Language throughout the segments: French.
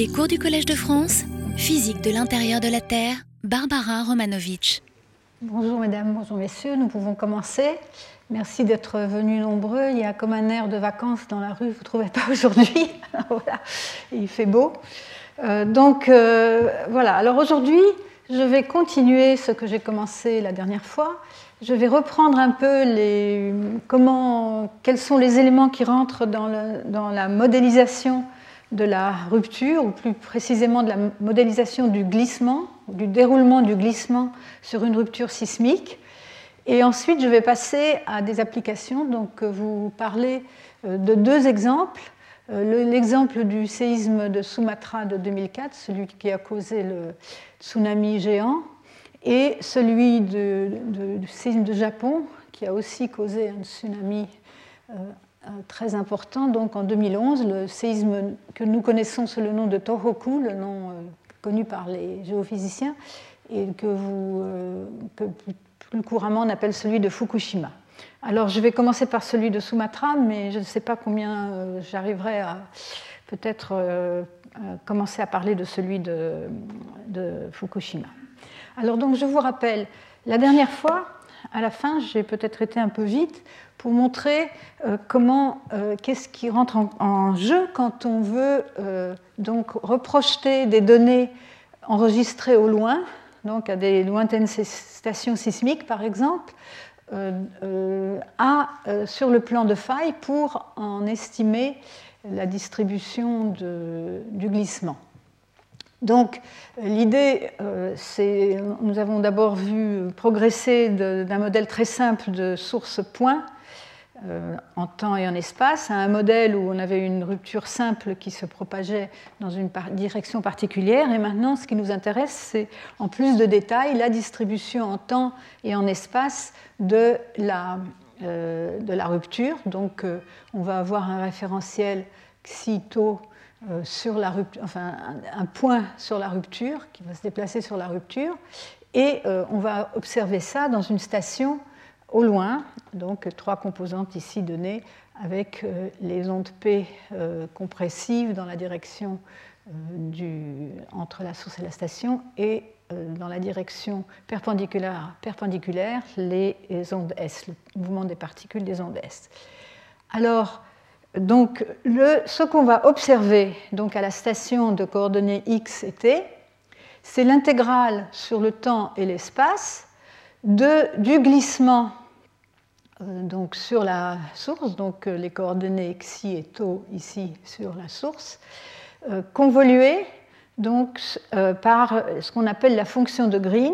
Les cours du Collège de France, physique de l'intérieur de la Terre, Barbara Romanovitch. Bonjour mesdames, bonjour messieurs, nous pouvons commencer. Merci d'être venus nombreux. Il y a comme un air de vacances dans la rue, vous ne trouvez pas aujourd'hui voilà. Il fait beau. Euh, donc euh, voilà, alors aujourd'hui, je vais continuer ce que j'ai commencé la dernière fois. Je vais reprendre un peu les, comment, quels sont les éléments qui rentrent dans, la modélisation de la rupture, ou plus précisément de la modélisation du glissement, du déroulement du glissement sur une rupture sismique. Et ensuite, je vais passer à des applications. Donc, vous parlez euh, de deux exemples. Euh, l'exemple du séisme de Sumatra de 2004, celui qui a causé le tsunami géant, et celui du séisme de Japon, qui a aussi causé un tsunami euh, très important. Donc en 2011, le séisme que nous connaissons sous le nom de Tohoku, le nom connu par les géophysiciens, et que, vous, que plus couramment on appelle celui de Fukushima. Alors je vais commencer par celui de Sumatra, mais je ne sais pas combien euh, j'arriverai à peut-être euh, commencer à parler de celui de, Fukushima. Alors donc je vous rappelle, la dernière fois, à la fin, j'ai peut-être été un peu vite pour montrer euh, comment, qu'est-ce qui rentre en, jeu quand on veut donc reprojeter des données enregistrées au loin donc à des lointaines stations sismiques par exemple, euh, euh, euh, sur le plan de faille pour en estimer la distribution du glissement. Donc l'idée, c'est, nous avons d'abord vu progresser d'un modèle très simple de source point euh, en temps et en espace, à un modèle où on avait une rupture simple qui se propageait dans une direction particulière. Et maintenant, ce qui nous intéresse, c'est en plus de détails la distribution en temps et en espace de la, euh, de la rupture. Donc, euh, on va avoir un référentiel xi tau sur la rupture, enfin un, point sur la rupture qui va se déplacer sur la rupture. Et on va observer ça dans une station au loin, donc trois composantes ici données avec euh, les ondes P euh, compressives dans la direction euh, du, entre la source et la station et dans la direction perpendiculaire, perpendiculaire les ondes S, le mouvement des particules des ondes S. Alors, donc, ce qu'on va observer donc, à la station de coordonnées x et t, c'est l'intégrale sur le temps et l'espace du glissement euh, donc sur la source, donc euh, les coordonnées xi et tau ici sur la source, euh, convoluées donc, par ce qu'on appelle la fonction de Green,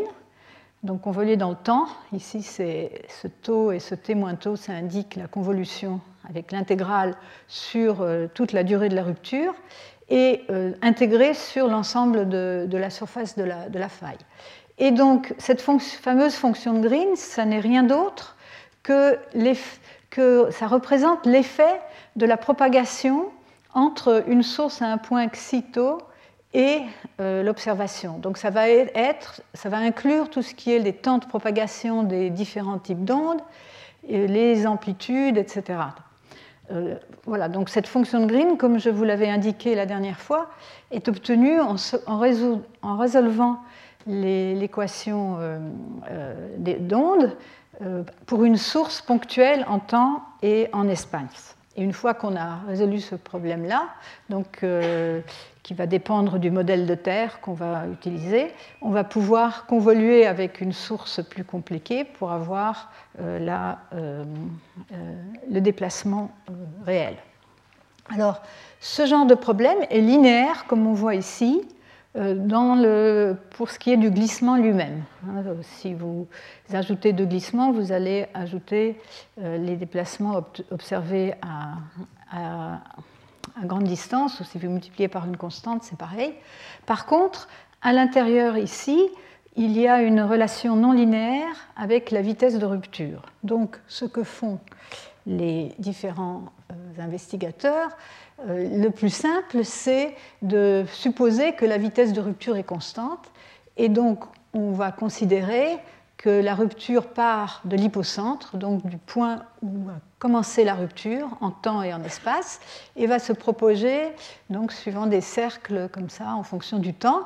donc convoluée dans le temps. Ici, c'est ce taux et ce t moins tau, ça indique la convolution avec l'intégrale sur toute la durée de la rupture et intégrée sur l'ensemble de, la surface de la, faille. Et donc, cette fameuse fonction de Green, ça n'est rien d'autre que, que ça représente l'effet de la propagation entre une source à un point xito et euh, l'observation. Donc ça va, être, ça va inclure tout ce qui est les temps de propagation des différents types d'ondes, les amplitudes, etc. Euh, voilà, donc cette fonction de Green, comme je vous l'avais indiqué la dernière fois, est obtenue en, résolvant l'équation euh, d'ondes euh, pour une source ponctuelle en temps et en espace. Et une fois qu'on a résolu ce problème-là, donc, qui va dépendre du modèle de Terre qu'on va utiliser, on va pouvoir convoluer avec une source plus compliquée pour avoir euh, la, le déplacement réel. Alors, ce genre de problème est linéaire, comme on voit ici, euh, pour ce qui est du glissement lui-même. Hein, si vous ajoutez de glissement, vous allez ajouter euh, les déplacements observés à, grande distance, ou si vous multipliez par une constante, c'est pareil. Par contre, à l'intérieur ici, il y a une relation non linéaire avec la vitesse de rupture. Donc, ce que font les différents euh, investigateurs, euh, le plus simple, c'est de supposer que la vitesse de rupture est constante. Et donc, on va considérer que la rupture part de l'hypocentre, donc du point où a commencé la rupture en temps et en espace, et va se propager donc suivant des cercles comme ça en fonction du temps,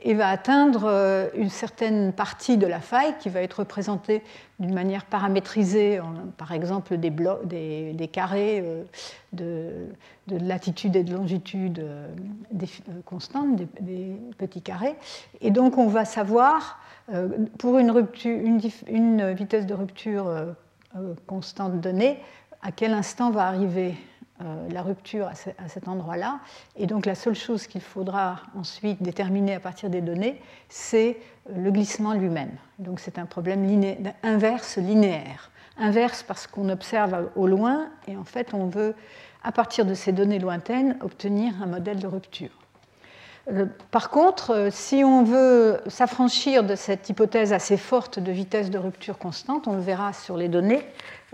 et va atteindre euh, une certaine partie de la faille qui va être représentée d'une manière paramétrisée, par exemple des, des, carrés euh, de, latitude et de longitude euh, constantes, des, petits carrés. Et donc on va savoir, pour une, vitesse de rupture constante donnée, à quel instant va arriver euh, la rupture à, cet endroit-là? Et donc la seule chose qu'il faudra ensuite déterminer à partir des données, c'est le glissement lui-même. Donc c'est un problème inverse linéaire. Inverse parce qu'on observe au loin et en fait on veut, à partir de ces données lointaines, obtenir un modèle de rupture. Euh, par contre, euh, si on veut s'affranchir de cette hypothèse assez forte de vitesse de rupture constante, on le verra sur les données,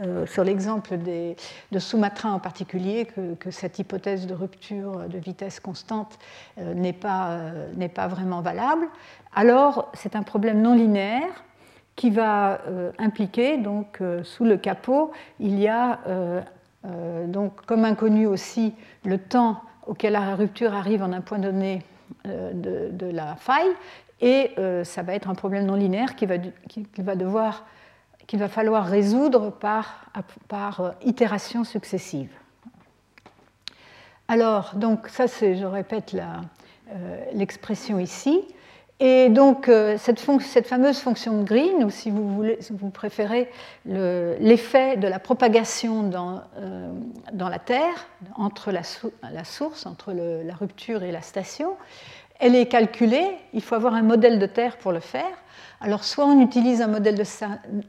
euh, sur l'exemple de Sumatra en particulier, que, cette hypothèse de rupture de vitesse constante n'est pas, pas, vraiment valable, alors c'est un problème non linéaire qui va impliquer, donc sous le capot, il y a donc comme inconnu aussi le temps auquel la rupture arrive en un point donné euh, de, la faille, et euh, ça va être un problème non linéaire qu'il va, va, devoir, qu'il va falloir résoudre par, par euh, itération successive. Alors, donc ça, c'est, je répète l'expression ici. Et donc, cette, cette, fameuse fonction de Green, ou si vous, préférez, l'effet de la propagation dans, dans, la Terre, entre la, source, entre la rupture et la station, elle est calculée, il faut avoir un modèle de terre pour le faire. Alors soit on utilise un modèle de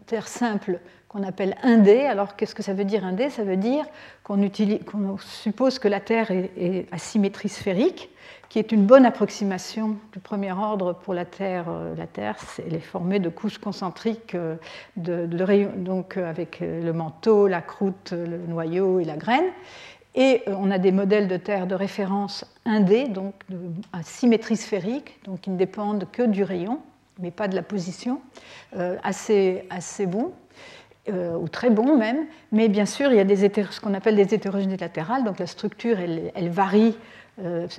terre simple qu'on appelle 1D. Alors qu'est-ce que ça veut dire 1D Ça veut dire qu'on suppose que la Terre est, à symétrie sphérique, qui est une bonne approximation du premier ordre pour la Terre. Euh, la Terre, elle est formée de couches concentriques euh, donc euh, avec le manteau, la croûte, le noyau et la graine. Et on a des modèles de Terre de référence 1D, donc à symétrie sphérique, donc qui ne dépendent que du rayon, mais pas de la position, assez, assez euh, ou très bons même. Mais bien sûr, il y a des ce qu'on appelle des hétérogénéités latérales, donc la structure, elle varie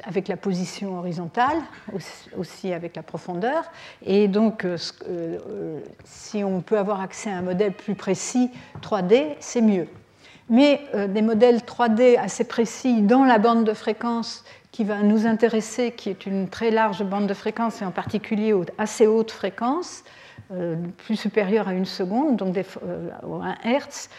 avec la position horizontale, aussi avec la profondeur. Et donc, si on peut avoir accès à un modèle plus précis 3D, c'est mieux mais euh, des modèles 3D assez précis dans la bande de fréquence qui va nous intéresser, qui est une très large bande de fréquence et en particulier assez hautes fréquences, euh, plus supérieures à une seconde, donc euh, un Hertz,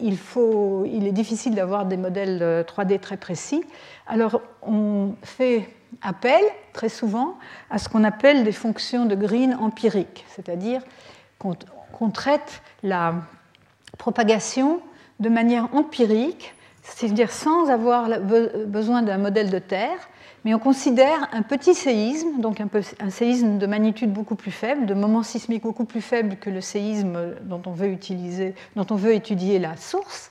il, faut, il, est difficile d'avoir des modèles 3D très précis. Alors on fait appel très souvent à ce qu'on appelle des fonctions de Green empiriques, c'est-à-dire qu'on traite la propagation de manière empirique, c'est-à-dire sans avoir besoin d'un modèle de terre, mais on considère un petit séisme, donc un, séisme de magnitude beaucoup plus faible, de moment sismique beaucoup plus faible que le séisme dont on veut, étudier la source.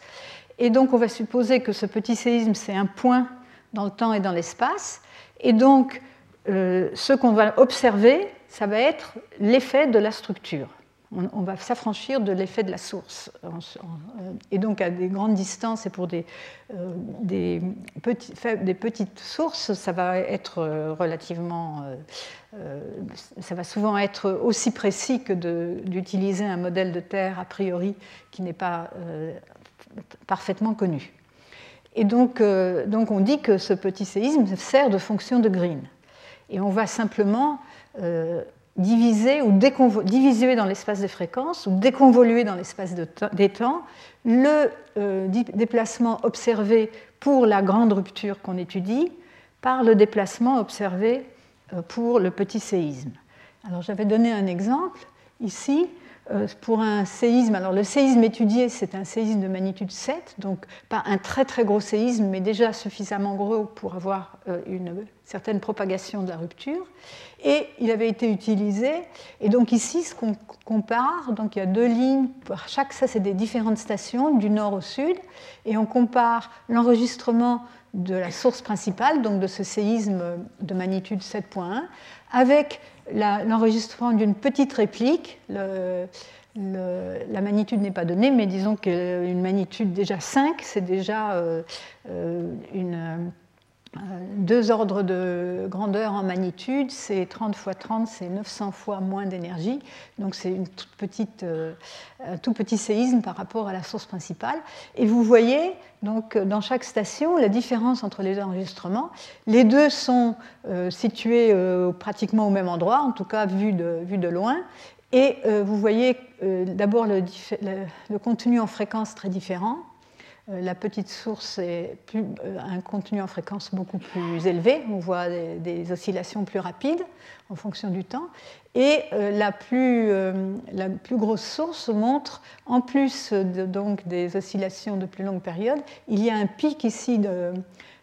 Et donc on va supposer que ce petit séisme, c'est un point dans le temps et dans l'espace. Et donc euh, ce qu'on va observer, ça va être l'effet de la structure on, va s'affranchir de l'effet de la source. Euh, et donc à des grandes distances et pour des, euh, petites sources, ça va être euh, relativement... ça va souvent être aussi précis que d'utiliser un modèle de Terre a priori qui n'est pas parfaitement connu. Et donc, donc on dit que ce petit séisme sert de fonction de Green. Et on va simplement diviser ou diviser dans l'espace des fréquences ou déconvoluer dans l'espace des temps le euh, déplacement observé pour la grande rupture qu'on étudie par le déplacement observé euh, pour le petit séisme. Alors j'avais donné un exemple ici euh, pour un séisme. Alors le séisme étudié, c'est un séisme de magnitude 7, donc pas un très très gros séisme, mais déjà suffisamment gros pour avoir une certaine propagation de la rupture et il avait été utilisé. Et donc ici, ce qu'on compare, donc il y a deux lignes, chaque ça c'est des différentes stations du nord au sud, et on compare l'enregistrement de la source principale, donc de ce séisme de magnitude 7.1, avec l'enregistrement d'une petite réplique. la magnitude n'est pas donnée, mais disons qu'une magnitude déjà 5, c'est déjà euh, euh, une deux ordres de grandeur en magnitude, c'est 30 fois 30, c'est 900 fois moins d'énergie. Donc c'est euh, un tout petit séisme par rapport à la source principale. Et vous voyez donc dans chaque station la différence entre les enregistrements. Les deux sont euh, situés pratiquement au même endroit, en tout cas vu de, loin. Et vous voyez d'abord le, contenu en fréquence très différent euh, la petite source a euh, un contenu en fréquence beaucoup plus élevé, on voit des, oscillations plus rapides en fonction du temps, et euh, la plus, la plus grosse source montre, en plus donc des oscillations de plus longue période, il y a un pic ici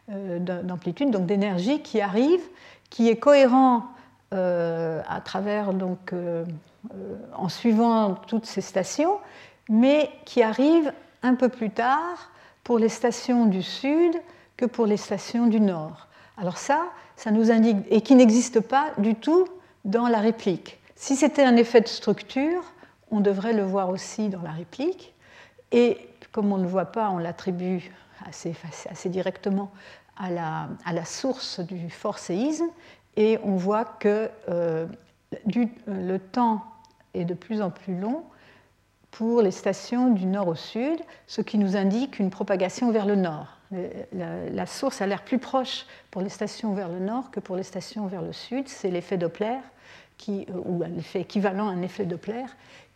d'amplitude, donc d'énergie qui arrive, qui est cohérent à travers, donc, en suivant toutes ces stations, mais qui arrive un peu plus tard pour les stations du sud que pour les stations du nord. Alors ça, ça nous indique, et qui n'existe pas du tout dans la réplique. Si c'était un effet de structure, on devrait le voir aussi dans la réplique. Et comme on ne le voit pas, on l'attribue assez, directement à la, source du fort séisme. Et on voit que euh, le temps est de plus en plus long pour les stations du nord au sud, ce qui nous indique une propagation vers le nord. La, source a l'air plus proche pour les stations vers le nord que pour les stations vers le sud. C'est l'effet Doppler, qui, euh, ou l'effet équivalent à un effet Doppler,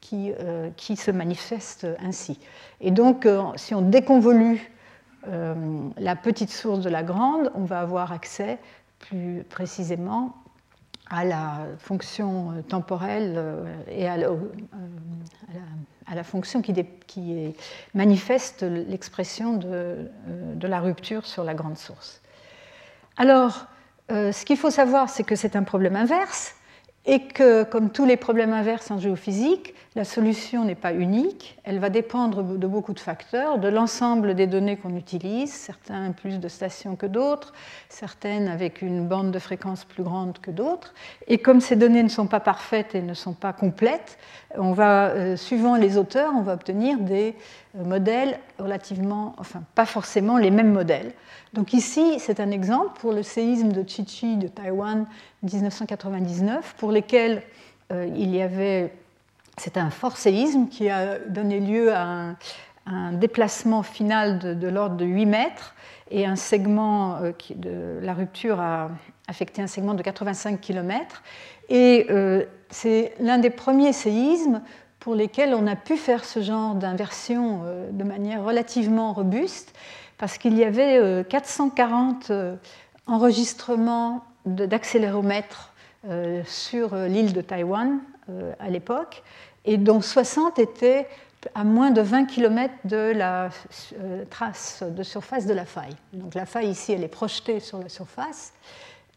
qui, euh, qui se manifeste ainsi. Et donc, euh, si on déconvolue la petite source de la grande, on va avoir accès plus précisément à la fonction temporelle et à la, à la fonction qui, manifeste l'expression de, euh, la rupture sur la grande source. Alors, euh, ce qu'il faut savoir, c'est que c'est un problème inverse et que, comme tous les problèmes inverses en géophysique, la solution n'est pas unique, elle va dépendre de beaucoup de facteurs, de l'ensemble des données qu'on utilise, certains plus de stations que d'autres, certaines avec une bande de fréquence plus grande que d'autres. Et comme ces données ne sont pas parfaites et ne sont pas complètes, on va, euh, suivant les auteurs, on va obtenir des modèles relativement, enfin pas forcément les mêmes modèles. Donc ici, c'est un exemple pour le séisme de Chichi de Taïwan 1999, pour lesquels euh, il y avait c'est un fort séisme qui a donné lieu à un, déplacement final de, l'ordre de 8 mètres et un segment euh, de la rupture a affecté un segment de 85 km. Et euh, c'est l'un des premiers séismes pour lesquels on a pu faire ce genre d'inversion euh, de manière relativement robuste, parce qu'il y avait 440 enregistrements d'accéléromètres sur l'île de Taïwan à l'époque, et dont 60 étaient à moins de 20 km de la euh, trace de surface de la faille. Donc la faille ici, elle est projetée sur la surface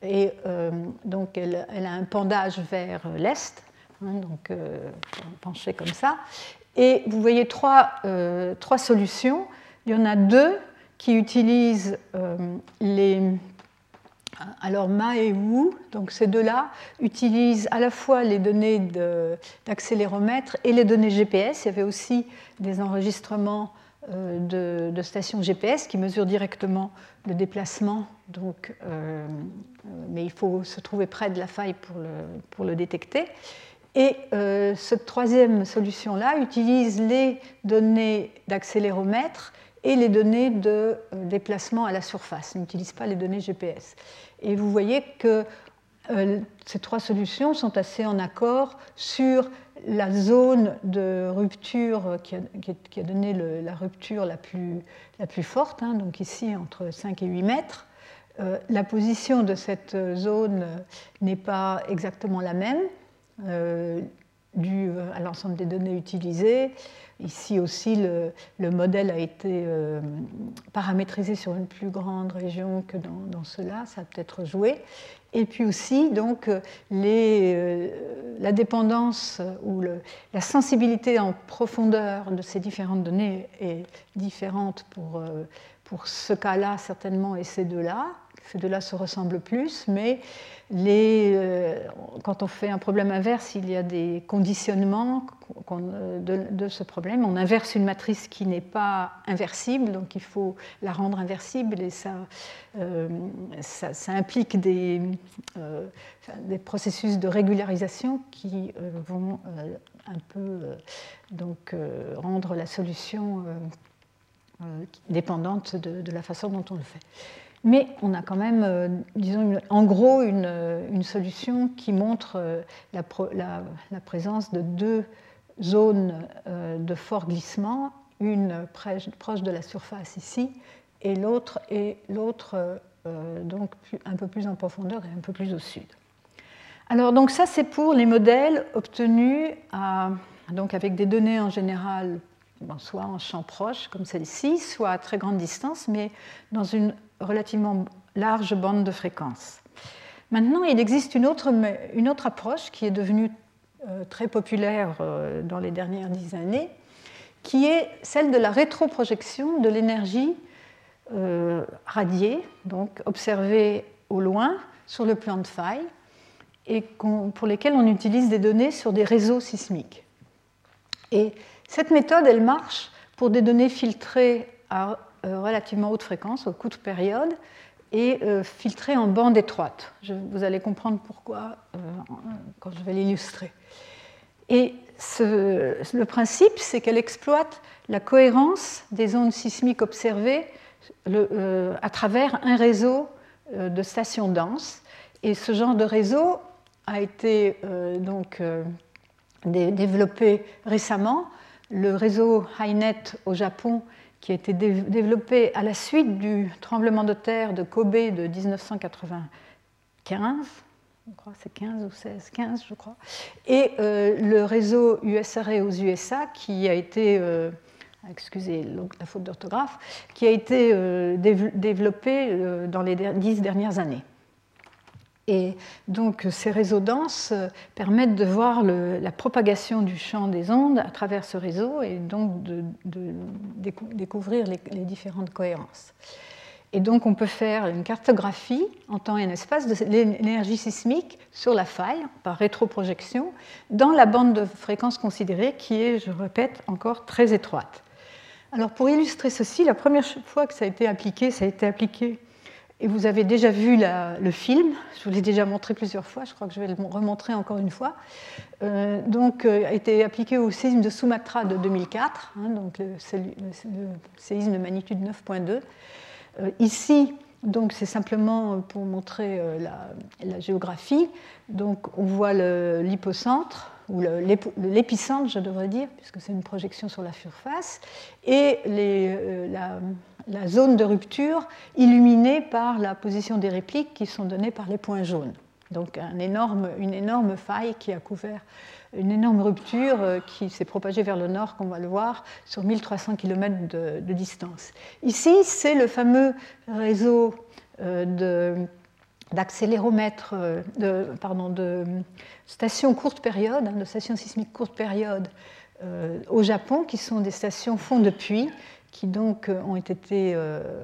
et euh, donc elle, a un pendage vers l'est, hein, donc euh, penché comme ça. Et vous voyez trois, trois, solutions. Il y en a deux qui utilisent les alors Ma et Wu, donc ces deux-là, utilisent à la fois les données d'accéléromètre et les données GPS. Il y avait aussi des enregistrements euh, de, stations GPS qui mesurent directement le déplacement, donc, euh, mais il faut se trouver près de la faille pour le, pour le détecter. Et euh, cette troisième solution-là utilise les données d'accéléromètre et les données de déplacement à la surface, n'utilise pas les données GPS. Et vous voyez que euh, ces trois solutions sont assez en accord sur la zone de rupture qui a, donné la rupture la plus, forte, hein, donc ici entre 5 et 8 mètres. Euh, la position de cette zone n'est pas exactement la même, euh, due à l'ensemble des données utilisées. Ici aussi, le, modèle a été euh, paramétrisé sur une plus grande région que dans, cela, ça a peut-être joué. Et puis aussi, donc, euh, la dépendance ou la sensibilité en profondeur de ces différentes données est différente pour, euh, pour ce cas-là certainement et ces deux-là. Ces deux-là se ressemblent plus, mais les, euh, quand on fait un problème inverse, il y a des conditionnements euh, de, ce problème. On inverse une matrice qui n'est pas inversible, donc il faut la rendre inversible et ça, euh, ça, implique des, des, processus de régularisation qui vont un peu donc, rendre la solution dépendante de, la façon dont on le fait. Mais on a quand même, euh, disons, en gros, une, euh, solution qui montre euh, la, présence de deux zones de fort glissement, une proche de la surface ici, et l'autre l'autre donc un peu plus en profondeur et un peu plus au sud. Alors donc ça c'est pour les modèles obtenus donc avec des données en général soit en champ proche comme celle-ci, soit à très grande distance, mais dans une relativement large bande de fréquence. Maintenant, il existe une autre, approche qui est devenue euh, très populaire euh, dans les dernières dix années, qui est celle de la rétroprojection de l'énergie euh, radiée, donc observée au loin sur le plan de faille, et pour lesquelles on utilise des données sur des réseaux sismiques. Cette méthode, elle marche pour des données filtrées à euh, relativement haute fréquence, au courte période, et euh, filtrées en bande étroite. vous allez comprendre pourquoi euh, quand je vais l'illustrer. Et le principe, c'est qu'elle exploite la cohérence des ondes sismiques observées à travers un réseau de stations denses. Et ce genre de réseau a été donc développé récemment le réseau HyNet au Japon, qui a été développé à la suite du tremblement de terre de Kobe de 1995, je crois c'est 15 ou 16, 15 je crois, et euh, le réseau USRA aux USA qui a été, euh, excusez la faute d'orthographe, qui a été euh, développé dans les dix dernières années. Et donc ces réseaux denses euh, permettent de voir la propagation du champ des ondes à travers ce réseau et donc de, découvrir les, différentes cohérences. Et donc on peut faire une cartographie en temps et en espace de l'énergie sismique sur la faille par rétroprojection dans la bande de fréquence considérée qui est, je répète, encore très étroite. Alors pour illustrer ceci, la première fois que ça a été appliqué, ça a été appliqué et vous avez déjà vu le film, je vous l'ai déjà montré plusieurs fois, je crois que je vais le remontrer encore une fois. Euh, donc, euh, a été appliqué au séisme de Sumatra de 2004, hein, donc le, séisme de magnitude 9.2. Euh, ici, donc c'est simplement pour montrer la, géographie. Donc, on voit l'hypocentre ou l'épicentre, je devrais dire, puisque c'est une projection sur la surface, et les, la la zone de rupture illuminée par la position des répliques qui sont données par les points jaunes. Donc une énorme faille qui a couvert une énorme rupture euh, qui s'est propagée vers le nord, comme on va le voir, sur 1300 km de, distance. Ici, c'est le fameux réseau euh, d'accéléromètres, euh, de, pardon, de stations courte période, hein, de stations sismiques courte période au Japon, qui sont des stations fond de puits qui donc euh, ont été euh, euh,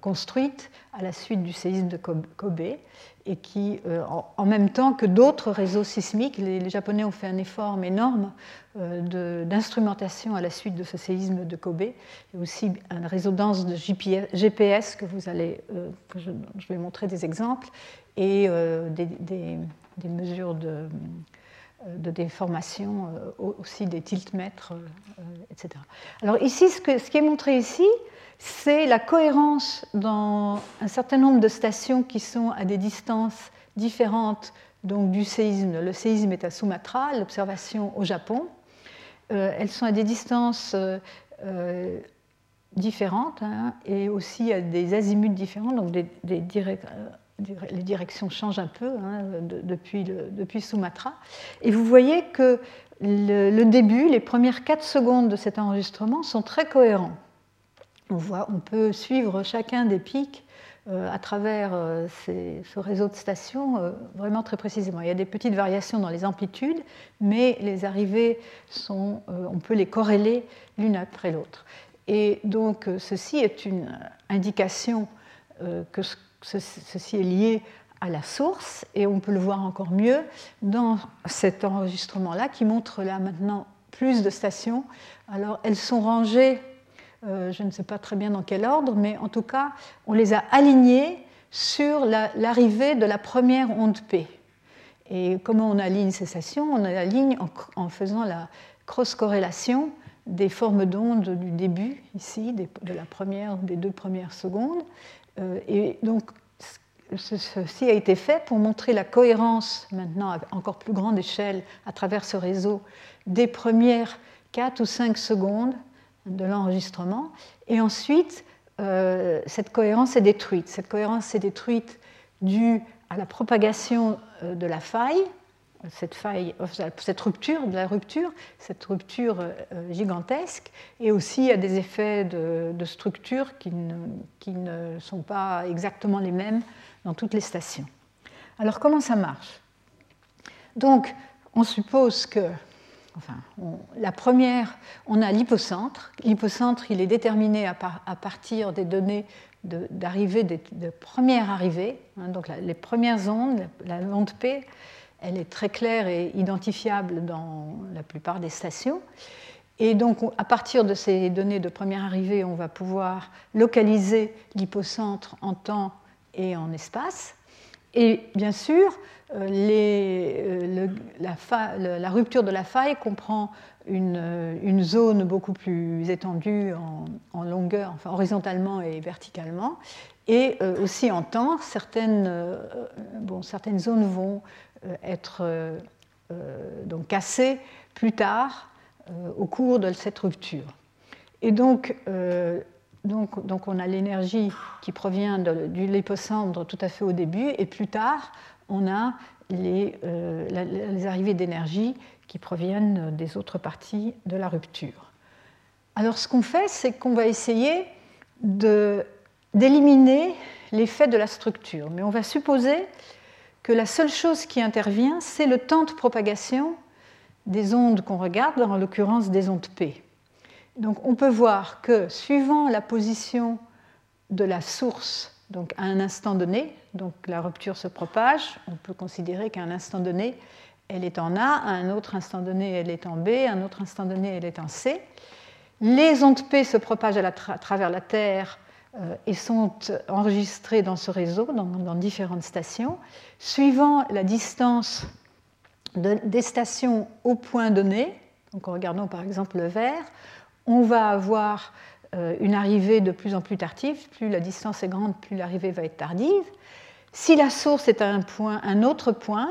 construites à la suite du séisme de Kobe et qui, en même temps que d'autres réseaux sismiques, les, Japonais ont fait un effort énorme d'instrumentation à la suite de ce séisme de Kobe, et aussi un réseau dense de GPS que vous allez, je, vais montrer des exemples, et des, mesures de de déformation, euh, aussi des tiltmètres, euh, etc. Alors ici, ce, qui est montré ici, c'est la cohérence dans un certain nombre de stations qui sont à des distances différentes donc, du séisme. Le séisme est à Sumatra, l'observation au Japon. elles sont à des distances différentes hein, et aussi à des azimuts différents, donc des, des les directions changent un peu hein, depuis, depuis, Sumatra. Et vous voyez que le, début, les premières 4 secondes de cet enregistrement sont très cohérents. On, voit, on peut suivre chacun des pics euh, à travers euh, ce réseau de stations euh, vraiment très précisément. Il y a des petites variations dans les amplitudes, mais les arrivées sont, on peut les corréler l'une après l'autre. Et donc ceci est une indication que ceci est lié à la source, et on peut le voir encore mieux dans cet enregistrement-là qui montre là maintenant plus de stations. Alors elles sont rangées, euh, je ne sais pas très bien dans quel ordre, mais en tout cas, on les a alignées sur l'arrivée de la première onde P. Et comment on aligne ces stations? On aligne en, faisant la cross-corrélation des formes d'ondes du début, ici, de la première, des deux premières secondes. Euh, et donc, ceci a été fait pour montrer la cohérence, maintenant à encore plus grande échelle, à travers ce réseau, des premières 4 ou 5 secondes de l'enregistrement. Et ensuite, euh, cette cohérence est détruite. Cette cohérence est détruite due à la propagation euh, de la faille, cette faille, cette rupture, de la rupture, cette rupture euh, gigantesque, et aussi à des effets de, structure qui ne, sont pas exactement les mêmes dans toutes les stations. Alors comment ça marche? Donc on suppose que, enfin, la première, on a l'hypocentre. L'hypocentre, il est déterminé à, partir des données d'arrivée, de, de, première arrivée, hein, donc les premières ondes, la onde P, elle est très claire et identifiable dans la plupart des stations. Et donc, à partir de ces données de première arrivée, on va pouvoir localiser l'hypocentre en temps et en espace. Et bien sûr, euh, euh, la, rupture de la faille comprend une, zone beaucoup plus étendue en, longueur, enfin horizontalement et verticalement, et euh, aussi en temps. Certaines, bon, certaines zones vont être donc cassées plus tard au cours de cette rupture. Et donc, donc, on a l'énergie qui provient de, du lipocentre tout à fait au début, et plus tard, on a les, euh, arrivées d'énergie qui proviennent des autres parties de la rupture. Alors ce qu'on fait, c'est qu'on va essayer d'éliminer l'effet de la structure, mais on va supposer que la seule chose qui intervient, c'est le temps de propagation des ondes qu'on regarde, en l'occurrence des ondes P. Donc on peut voir que suivant la position de la source, donc à un instant donné, donc la rupture se propage, on peut considérer qu'à un instant donné, elle est en A, à un autre instant donné, elle est en B, à un autre instant donné, elle est en C. Les ondes P se propagent à, travers la Terre et sont enregistrées dans ce réseau, dans, différentes stations. Suivant la distance des stations au point donné, donc en regardant par exemple le vert, on va avoir euh, une arrivée de plus en plus tardive. Plus la distance est grande, plus l'arrivée va être tardive. Si la source est à un, point, un autre point,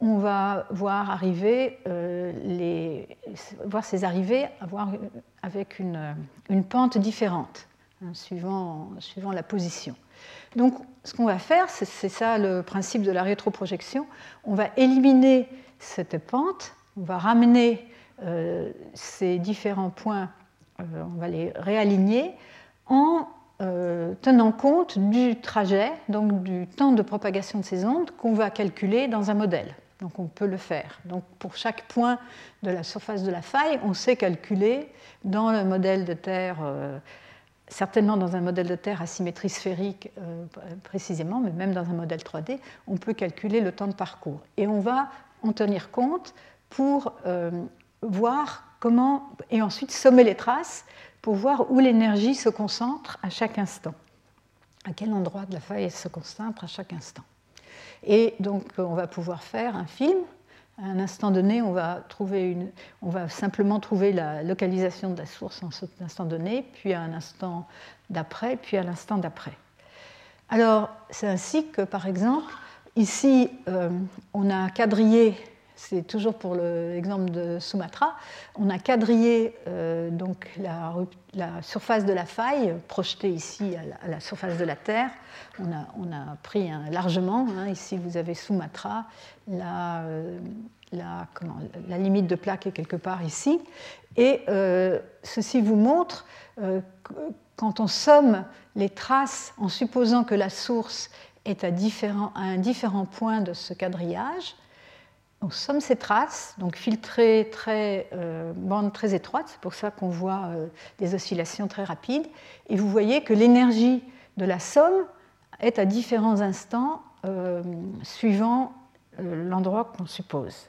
on va voir arriver euh, voir ces arrivées avoir, avec une pente différente, hein, suivant, la position. Donc, ce qu'on va faire, c'est ça le principe de la rétroprojection. On va éliminer cette pente, on va ramener euh, ces différents points euh, on va les réaligner en euh, tenant compte du trajet, donc du temps de propagation de ces ondes qu'on va calculer dans un modèle. Donc on peut le faire. Donc pour chaque point de la surface de la faille, on sait calculer dans le modèle de Terre, certainement dans un modèle de Terre à symétrie sphérique précisément, mais même dans un modèle 3D, on peut calculer le temps de parcours. Et on va en tenir compte pour voir comment, et ensuite sommer les traces pour voir où l'énergie se concentre à chaque instant, à quel endroit de la feuille elle se concentre à chaque instant. Et donc on va pouvoir faire un film. À un instant donné, on va, simplement trouver la localisation de la source en cet instant donné, puis à un instant d'après, puis à l'instant d'après. Alors, c'est ainsi que, par exemple, ici, euh, on a quadrillé c'est toujours pour l'exemple de Sumatra, on a quadrillé euh, donc la, surface de la faille, projetée ici à la, surface de la Terre. On a, pris un, largement, hein. ici vous avez Sumatra, la, euh, la, limite de plaque est quelque part ici. Et euh, ceci vous montre, quand on somme les traces en supposant que la source est à un différent point de ce quadrillage, on somme ces traces, donc filtrées, très, euh, bandes très étroites, c'est pour ça qu'on voit euh, des oscillations très rapides. Et vous voyez que l'énergie de la somme est à différents instants euh, suivant l'endroit qu'on suppose.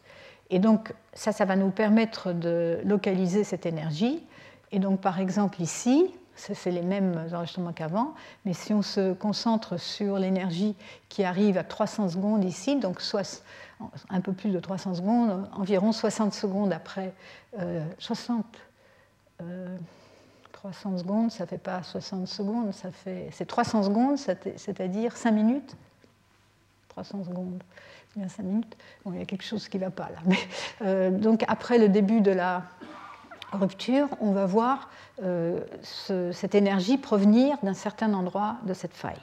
Et donc ça, ça va nous permettre de localiser cette énergie. Et donc par exemple ici, c'est les mêmes enregistrements qu'avant, mais si on se concentre sur l'énergie qui arrive à 300 secondes ici, donc soit un peu plus de 300 secondes, environ 60 secondes après 60. Euh, 300 euh, secondes, ça ne fait pas 60 secondes, ça fait, c'est 300 secondes, c'est-à-dire 5 minutes. 300 secondes, a 5 minutes. Bon, il y a quelque chose qui ne va pas là. Euh, donc après le début de la rupture, on va voir cette énergie provenir d'un certain endroit de cette faille.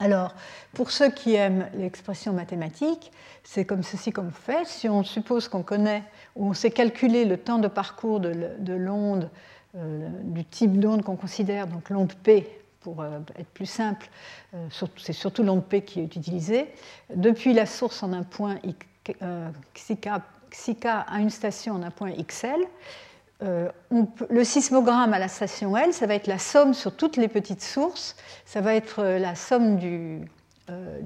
Alors, pour ceux qui aiment l'expression mathématique, c'est comme ceci qu'on fait. Si on suppose qu'on connaît ou on sait calculer le temps de parcours de l'onde, euh, du type d'onde qu'on considère, donc l'onde P, pour euh, être plus simple, euh, c'est surtout l'onde P qui est utilisée, depuis la source en un point xk, à une station en un point xl, euh, le sismogramme à la station L, ça va être la somme sur toutes les petites sources, ça va être euh, la somme du, euh,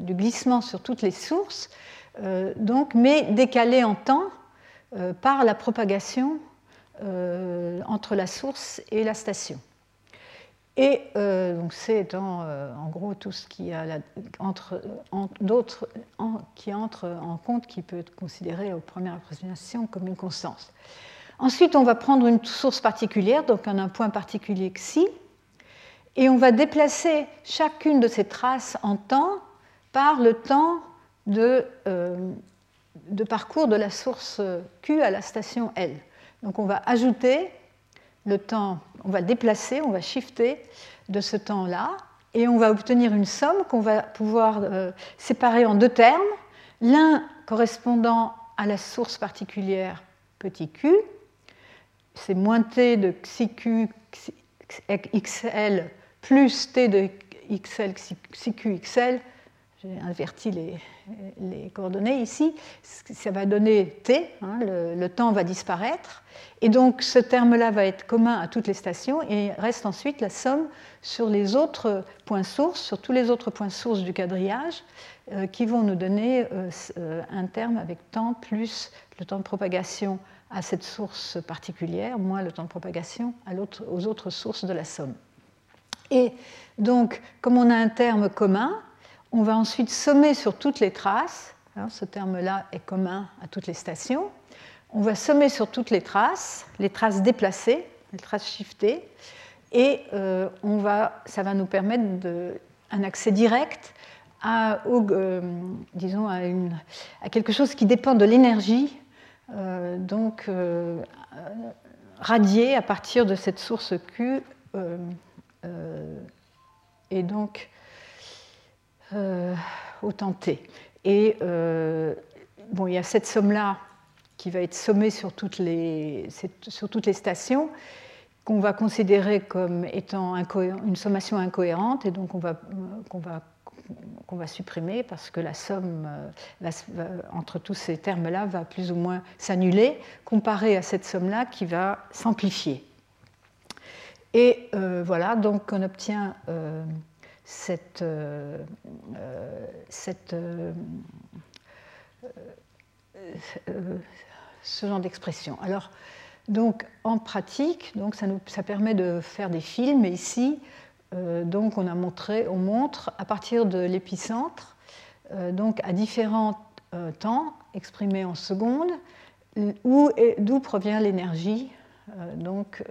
du, glissement sur toutes les sources, donc, mais décalée en temps par la propagation entre la source et la station. Et donc c'est en gros tout ce qui, a entre, d'autres, qui entre en compte, qui peut être considéré aux premières approximations comme une constance. Ensuite, on va prendre une source particulière, donc un point particulier xi, et on va déplacer chacune de ces traces en temps par le temps de, euh, de parcours de la source Q à la station L. Donc on va ajouter le temps, on va déplacer, on va shifter de ce temps-là, et on va obtenir une somme qu'on va pouvoir euh, séparer en deux termes, l'un correspondant à la source particulière petit q, c'est moins t de q xl plus t de xl q xl. J'ai inverti les, les, coordonnées ici. Ça va donner t, hein, le, temps va disparaître. Et donc ce terme-là va être commun à toutes les stations et reste ensuite la somme sur les autres points sources, sur tous les autres points sources du quadrillage, euh, qui vont nous donner euh, euh, un terme avec temps plus le temps de propagation à cette source particulière, moins le temps de propagation aux autres sources de la somme. Et donc, comme on a un terme commun, on va ensuite sommer sur toutes les traces. ce terme-là est commun à toutes les stations. On va sommer sur toutes les traces, les traces déplacées, les traces shiftées, et euh, on va, ça va nous permettre un accès direct à, euh, disons, à, à, quelque chose qui dépend de l'énergie donc euh, radié à partir de cette source Q euh, et donc autant T. Et bon, il y a cette somme-là qui va être sommée sur toutes les, sur toutes les stations qu'on va considérer comme étant une sommation incohérente et donc on va, qu'on va qu'on va supprimer parce que la somme euh, entre tous ces termes-là va plus ou moins s'annuler, comparée à cette somme-là qui va s'amplifier. Et euh, voilà, donc on obtient euh, cette, ce genre d'expression. Alors, donc en pratique, donc ça, nous, ça permet de faire des films. Ici, donc on a montré, on montre à partir de l'épicentre, euh, donc à différents euh, temps exprimés en secondes, d'où provient l'énergie donc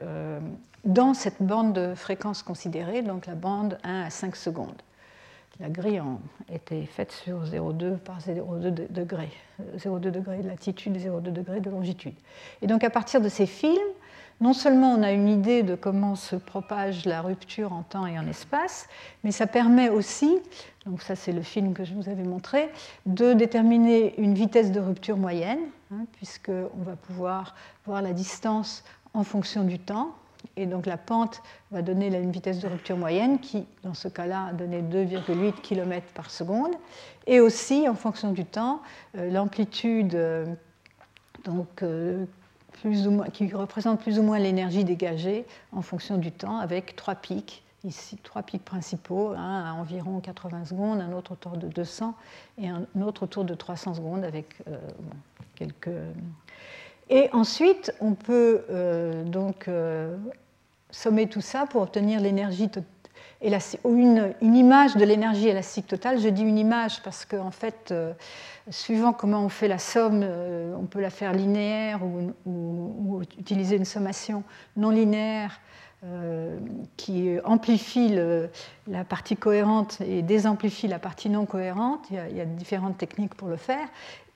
dans cette bande de fréquence considérée, donc la bande 1 à 5 secondes. La grille était faite sur 0,2 par 0,2 degrés, 0,2 degrés de latitude, 0,2 degrés de longitude. Et donc à partir de ces films, non seulement on a une idée de comment se propage la rupture en temps et en espace, mais ça permet aussi, donc ça c'est le film que je vous avais montré, de déterminer une vitesse de rupture moyenne, hein, puisqu'on va pouvoir voir la distance en fonction du temps. et donc la pente va donner une vitesse de rupture moyenne qui, dans ce cas-là, a donné 2,8 km par seconde. Et aussi, en fonction du temps, euh, l'amplitude donc, qui représente plus ou moins l'énergie dégagée en fonction du temps, avec trois pics. Ici trois pics principaux, un à environ 80 secondes, un autre autour de 200 et un autre autour de 300 secondes avec quelques et ensuite, on peut euh, donc euh, sommer tout ça pour obtenir l'énergie ou une, une, image de l'énergie élastique totale. Je dis une image parce qu'en en fait, euh, suivant comment on fait la somme, on peut la faire linéaire ou, utiliser une sommation non linéaire qui amplifie la partie cohérente et désamplifie la partie non cohérente. il y, a, différentes techniques pour le faire.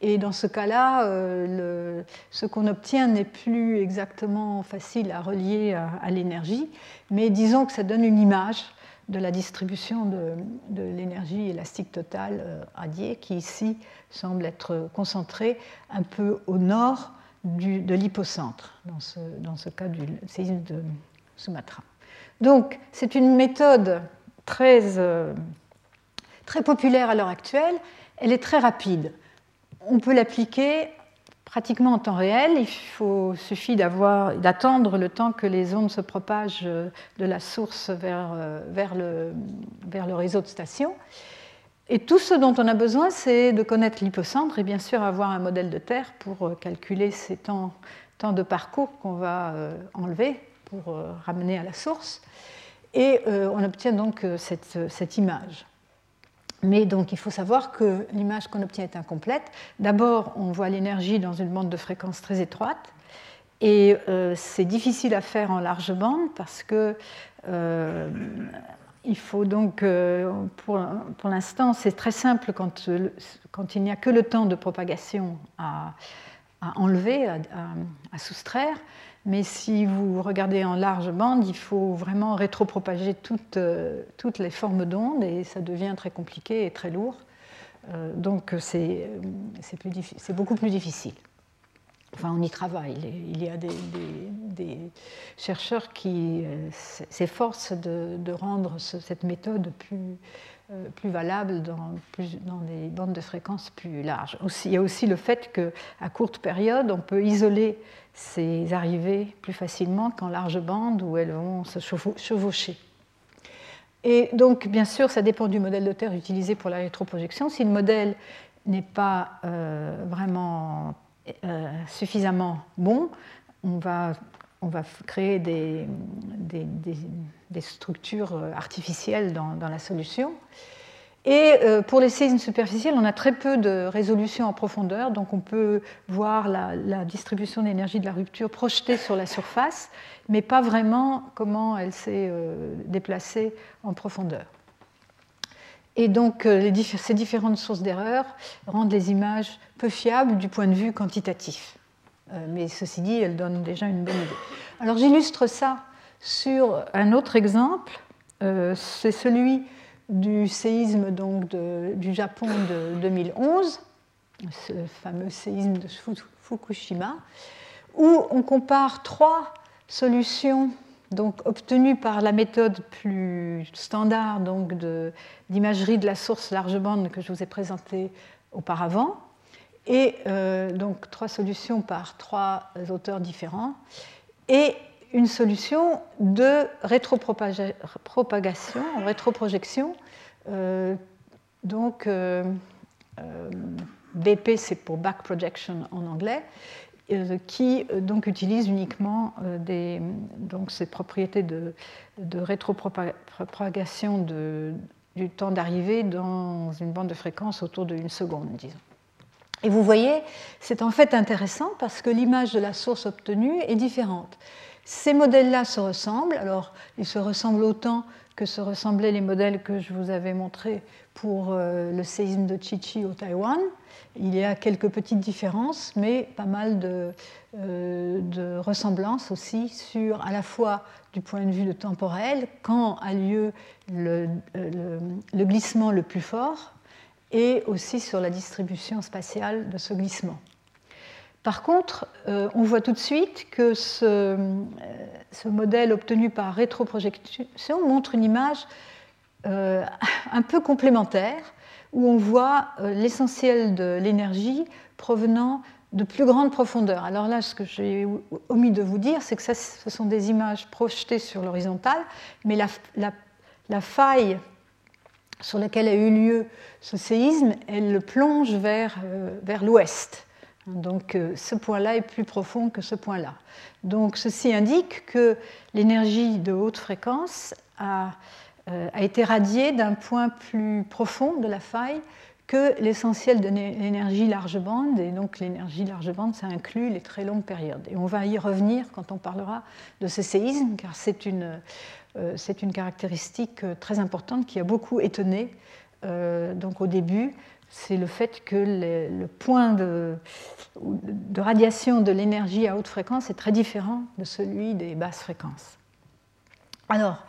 Et dans ce cas-là, euh, ce qu'on obtient n'est plus exactement facile à relier à, l'énergie, mais disons que ça donne une image de la distribution de, l'énergie élastique totale euh, radiée, qui ici semble être concentrée un peu au nord de l'hypocentre, dans ce, dans ce cas du séisme de Sumatra. Donc, c'est une méthode très, euh, très populaire à l'heure actuelle. Elle est très rapide on peut l'appliquer pratiquement en temps réel. Il suffit d'attendre le temps que les ondes se propagent de la source vers, vers, le, réseau de stations. Et tout ce dont on a besoin, c'est de connaître l'hypocentre et bien sûr avoir un modèle de Terre pour calculer ces temps, temps de parcours qu'on va euh, enlever pour euh, ramener à la source. Et euh, on obtient donc cette image. Mais donc il faut savoir que l'image qu'on obtient est incomplète. D'abord, on voit l'énergie dans une bande de fréquence très étroite. Et euh, c'est difficile à faire en large bande parce que euh, il faut donc, euh, pour, l'instant, c'est très simple quand, il n'y a que le temps de propagation à, enlever, à, soustraire. Mais si vous regardez en large bande, il faut vraiment rétropropager toutes, euh, toutes les formes d'ondes et ça devient très compliqué et très lourd. Euh, donc c'est beaucoup plus difficile. Enfin, on y travaille. Il y a des, chercheurs qui euh, s'efforcent de, rendre cette méthode plus, plus valable dans, plus, dans, des bandes de fréquences plus larges. Il y a aussi le fait qu'à courte période, on peut isoler ces arrivées plus facilement qu'en large bande où elles vont se chevaucher. Et donc, bien sûr, ça dépend du modèle de Terre utilisé pour la rétroprojection. Si le modèle n'est pas euh, vraiment euh, suffisamment bon, on va, on va créer des, des, des, structures artificielles dans, dans la solution. Et euh, pour les séismes superficiels, on a très peu de résolution en profondeur, donc on peut voir la, distribution d'énergie de la rupture projetée sur la surface, mais pas vraiment comment elle s'est euh, déplacée en profondeur. Et donc euh, ces différentes sources d'erreur rendent les images peu fiables du point de vue quantitatif. mais ceci dit, elles donnent déjà une bonne idée. Alors j'illustre ça sur un autre exemple, c'est celui du séisme donc du Japon de 2011, ce fameux séisme de Fukushima, où on compare trois solutions donc obtenues par la méthode plus standard donc d'imagerie de, la source large bande que je vous ai présentée auparavant, et euh, donc trois solutions par trois auteurs différents, et une solution de rétropropagation, rétroprojection. Euh, donc, euh, euh, BP, c'est pour back projection en anglais, qui donc utilise uniquement ces propriétés de, rétropropagation du temps d'arrivée dans une bande de fréquence autour d'une seconde, disons. Et vous voyez, c'est en fait intéressant parce que l'image de la source obtenue est différente. Ces modèles-là se ressemblent, alors ils se ressemblent autant que se ressemblaient les modèles que je vous avais montrés pour euh, le séisme de Chichi au Taïwan. Il y a quelques petites différences, mais pas mal de, euh, ressemblances aussi sur à la fois du point de vue temporel, quand a lieu le, le glissement le plus fort, et aussi sur la distribution spatiale de ce glissement. Par contre, on voit tout de suite que ce, ce, modèle obtenu par rétroprojection montre une image un peu complémentaire où on voit l'essentiel de l'énergie provenant de plus grande profondeur. Alors là, ce que j'ai omis de vous dire, c'est que ce sont des images projetées sur l'horizontale, mais la, faille sur laquelle a eu lieu ce séisme, elle le plonge euh, vers l'ouest. Donc euh, ce point-là est plus profond que ce point-là. Donc ceci indique que l'énergie de haute fréquence a, euh, a été radiée d'un point plus profond de la faille que l'essentiel de l'énergie large bande, et donc l'énergie large bande, ça inclut les très longues périodes. Et on va y revenir quand on parlera de ce séisme, car c'est une, euh, une caractéristique euh, très importante qui a beaucoup étonné donc au début, c'est le fait que le, point de, radiation de l'énergie à haute fréquence est très différent de celui des basses fréquences. Alors,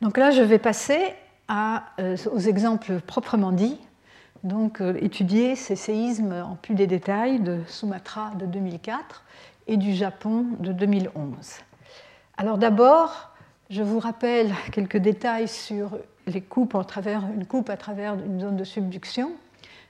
donc là, je vais passer à, aux exemples proprement dits donc euh, étudier ces séismes en plus des détails de Sumatra de 2004 et du Japon de 2011. Alors d'abord, je vous rappelle quelques détails sur les coupes coupe à travers une zone de subduction.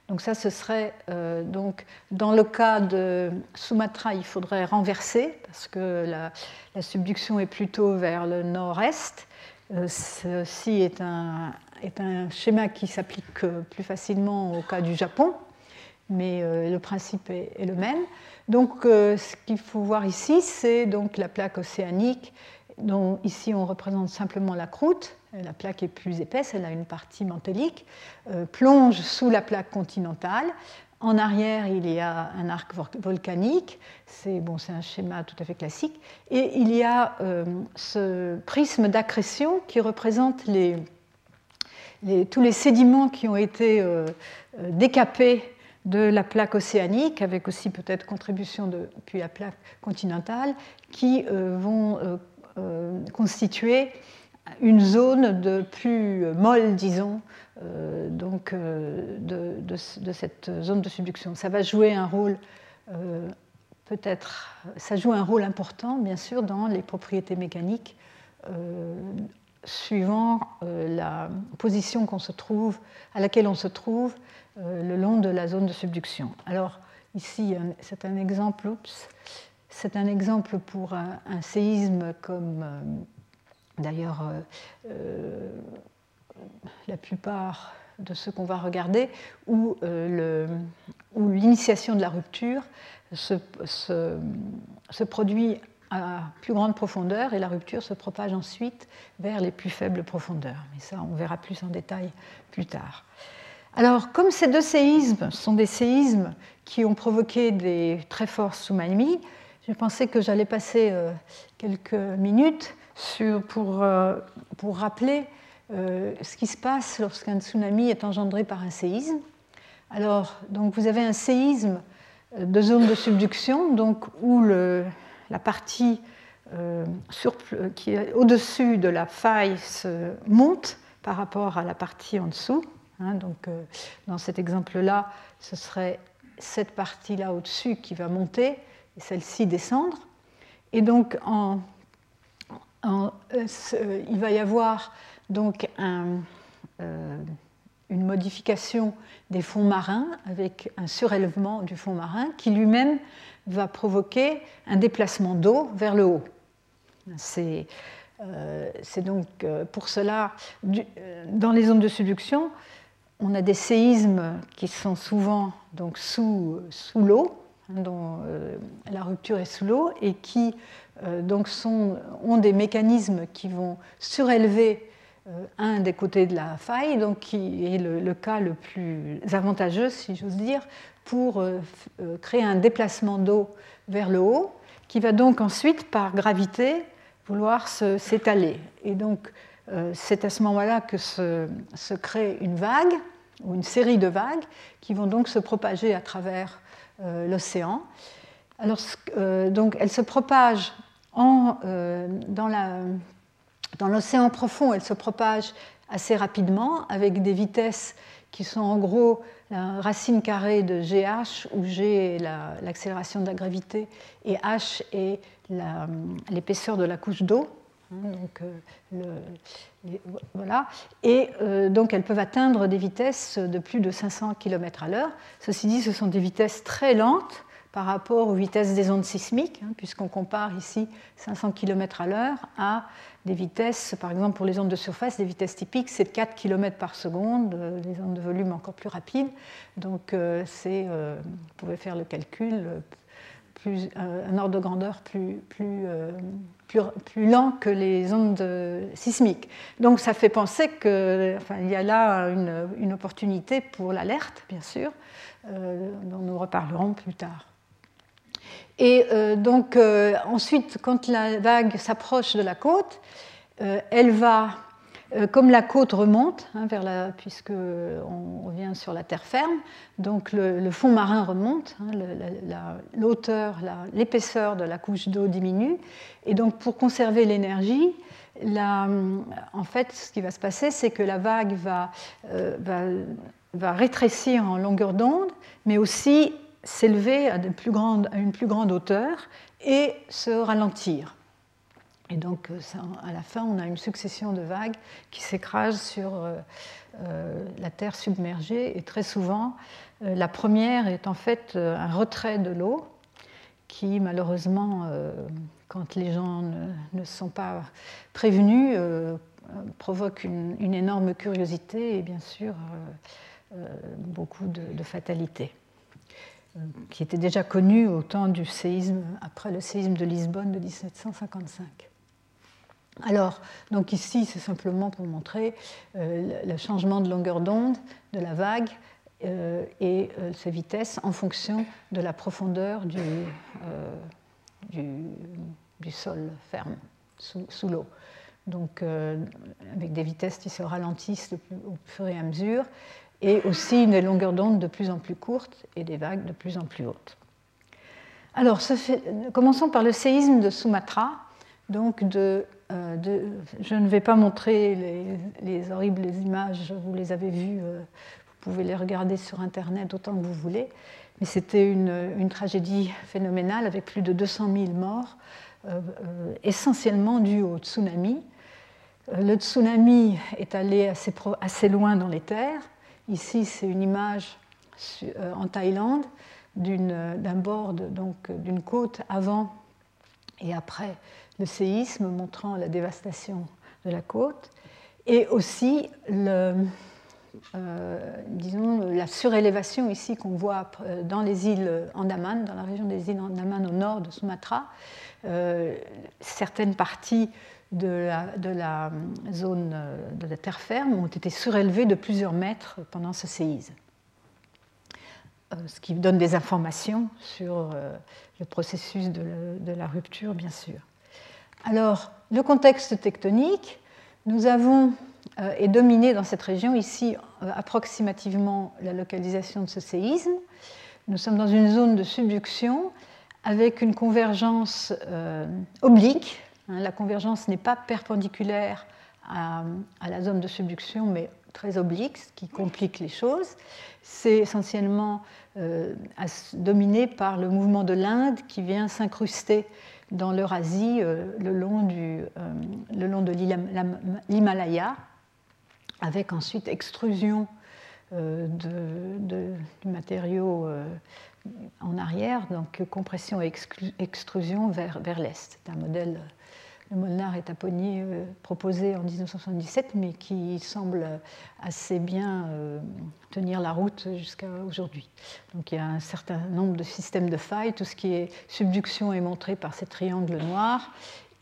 Donc ça, ce serait euh, donc dans le cas de Sumatra, il faudrait renverser parce que la, subduction est plutôt vers le nord-est. Euh, ceci est un, est schéma qui s'applique euh, plus facilement au cas du Japon, mais euh, le principe est, le même. Donc, ce qu'il faut voir ici, c'est donc la plaque océanique, dont ici on représente simplement la croûte. La plaque est plus épaisse, elle a une partie mantélique, plonge sous la plaque continentale. En arrière, il y a un arc volcanique, c'est bon, un schéma tout à fait classique, et il y a ce prisme d'accrétion qui représente tous les sédiments qui ont été euh, euh, décapés de la plaque océanique, avec aussi peut-être contribution depuis la plaque continentale, qui euh, vont constituer une zone de plus molle, disons, donc, de, cette zone de subduction. Ça va jouer un rôle, peut-être, ça joue un rôle important, bien sûr, dans les propriétés mécaniques suivant euh, la position qu'on se trouve, à laquelle on se trouve euh, le long de la zone de subduction. Alors ici, c'est un exemple, c'est un exemple pour un, séisme comme euh, d'ailleurs la plupart de ceux qu'on va regarder, où l'initiation de la rupture se, se produit à plus grande profondeur et la rupture se propage ensuite vers les plus faibles profondeurs. Mais ça, on verra plus en détail plus tard. Alors, comme ces deux séismes sont des séismes qui ont provoqué des très forts tsunamis, j'ai pensé que j'allais passer euh, quelques minutes pour, euh, pour rappeler euh, ce qui se passe lorsqu'un tsunami est engendré par un séisme. Alors, donc, vous avez un séisme de zone de subduction, donc où la partie qui est au-dessus de la faille se monte par rapport à la partie en dessous. Hein. donc, dans cet exemple-là, ce serait cette partie-là au-dessus qui va monter et celle-ci descendre. Et donc, en, euh, il va y avoir donc un, une modification des fonds marins avec un surélèvement du fond marin qui lui-même va provoquer un déplacement d'eau vers le haut. C'est euh, donc euh, pour cela, euh, dans les zones de subduction, on a des séismes qui sont souvent donc, sous, sous l'eau, dont la rupture est sous l'eau, et qui donc sont, ont des mécanismes qui vont surélever un des côtés de la faille, donc qui est le, cas le plus avantageux, si j'ose dire, pour euh, euh, créer un déplacement d'eau vers le haut, qui va donc ensuite, par gravité, vouloir s'étaler. Et donc, euh, c'est à ce moment-là que se, crée une vague, ou une série de vagues, qui vont donc se propager à travers l'océan. Alors, donc, elles se propagent en, dans l'océan profond, elles se propagent assez rapidement, avec des vitesses qui sont en gros la racine carrée de GH, où G est l'accélération de la gravité et H est l'épaisseur de la couche d'eau. Hein, donc, euh, voilà. Et euh, donc elles peuvent atteindre des vitesses de plus de 500 km à l'heure. Ceci dit, ce sont des vitesses très lentes par rapport aux vitesses des ondes sismiques, hein, puisqu'on compare ici 500 km à l'heure à des vitesses, par exemple pour les ondes de surface, des vitesses typiques, c'est 4 km par seconde, euh, les ondes de volume encore plus rapides. Donc c'est, vous pouvez faire le calcul, plus, un ordre de grandeur plus, plus, plus, lent que les ondes sismiques. Donc ça fait penser qu'il enfin, y a là une, une opportunité pour l'alerte, bien sûr, euh, dont nous reparlerons plus tard. Et euh, donc euh, ensuite, quand la vague s'approche de la côte, elle va euh, comme la côte remonte, hein, vers revient sur la terre ferme, donc le, fond marin remonte, hein, l'épaisseur de la couche d'eau diminue, et donc pour conserver l'énergie, en fait, ce qui va se passer, c'est que la vague va, euh, rétrécir en longueur d'onde, mais aussi s'élever à, une plus grande hauteur et se ralentir. Et donc, euh, à la fin, on a une succession de vagues qui s'écrasent sur euh, euh, la Terre submergée. Et très souvent, la première est en fait un retrait de l'eau qui, malheureusement, quand les gens ne, sont pas prévenus, provoque une, énorme curiosité et bien sûr beaucoup de, de fatalité qui était déjà connue au temps du séisme, après le séisme de Lisbonne de 1755. Alors, donc ici, c'est simplement pour montrer euh, le changement de longueur d'onde de la vague euh, et euh, ses vitesses en fonction de la profondeur du, du, sol ferme sous, l'eau. Donc, avec des vitesses qui se ralentissent au fur et à mesure, et aussi une longueur d'onde de plus en plus courte et des vagues de plus en plus hautes. Alors, commençons par le séisme de Sumatra, donc de euh, je ne vais pas montrer les, horribles images, vous les avez vues, euh, vous pouvez les regarder sur Internet autant que vous voulez, mais c'était une, tragédie phénoménale avec plus de 200 000 morts, euh, essentiellement due au tsunami. Le tsunami est allé assez, loin dans les terres. Ici, c'est une image en Thaïlande d'un bord, d'une côte avant et après le séisme montrant la dévastation de la côte, et aussi euh, disons, la surélévation ici qu'on voit euh, dans les îles Andaman, dans la région des îles Andaman au nord de Sumatra. Euh, certaines parties de la, zone de la terre ferme ont été surélevées de plusieurs mètres pendant ce séisme, ce qui donne des informations sur le processus de la rupture, bien sûr. Alors, le contexte tectonique, nous avons, euh, est dominé dans cette région, ici euh, approximativement la localisation de ce séisme. Nous sommes dans une zone de subduction avec une convergence euh, oblique. Hein. la convergence n'est pas perpendiculaire à, la zone de subduction, mais très oblique, ce qui complique les choses. C'est essentiellement dominé par le mouvement de l'Inde qui vient s'incruster dans l'Eurasie euh, le, long euh, le long de l'Himalaya, avec ensuite extrusion euh, de, du matériau en arrière, donc compression et extrusion vers, vers l'est. C'est un modèle le Molnar et Taponi euh, proposé en 1977, mais qui semble assez bien euh, tenir la route jusqu'à aujourd'hui. Donc il y a un certain nombre de systèmes de failles. Tout ce qui est subduction est montré par ces triangles noirs.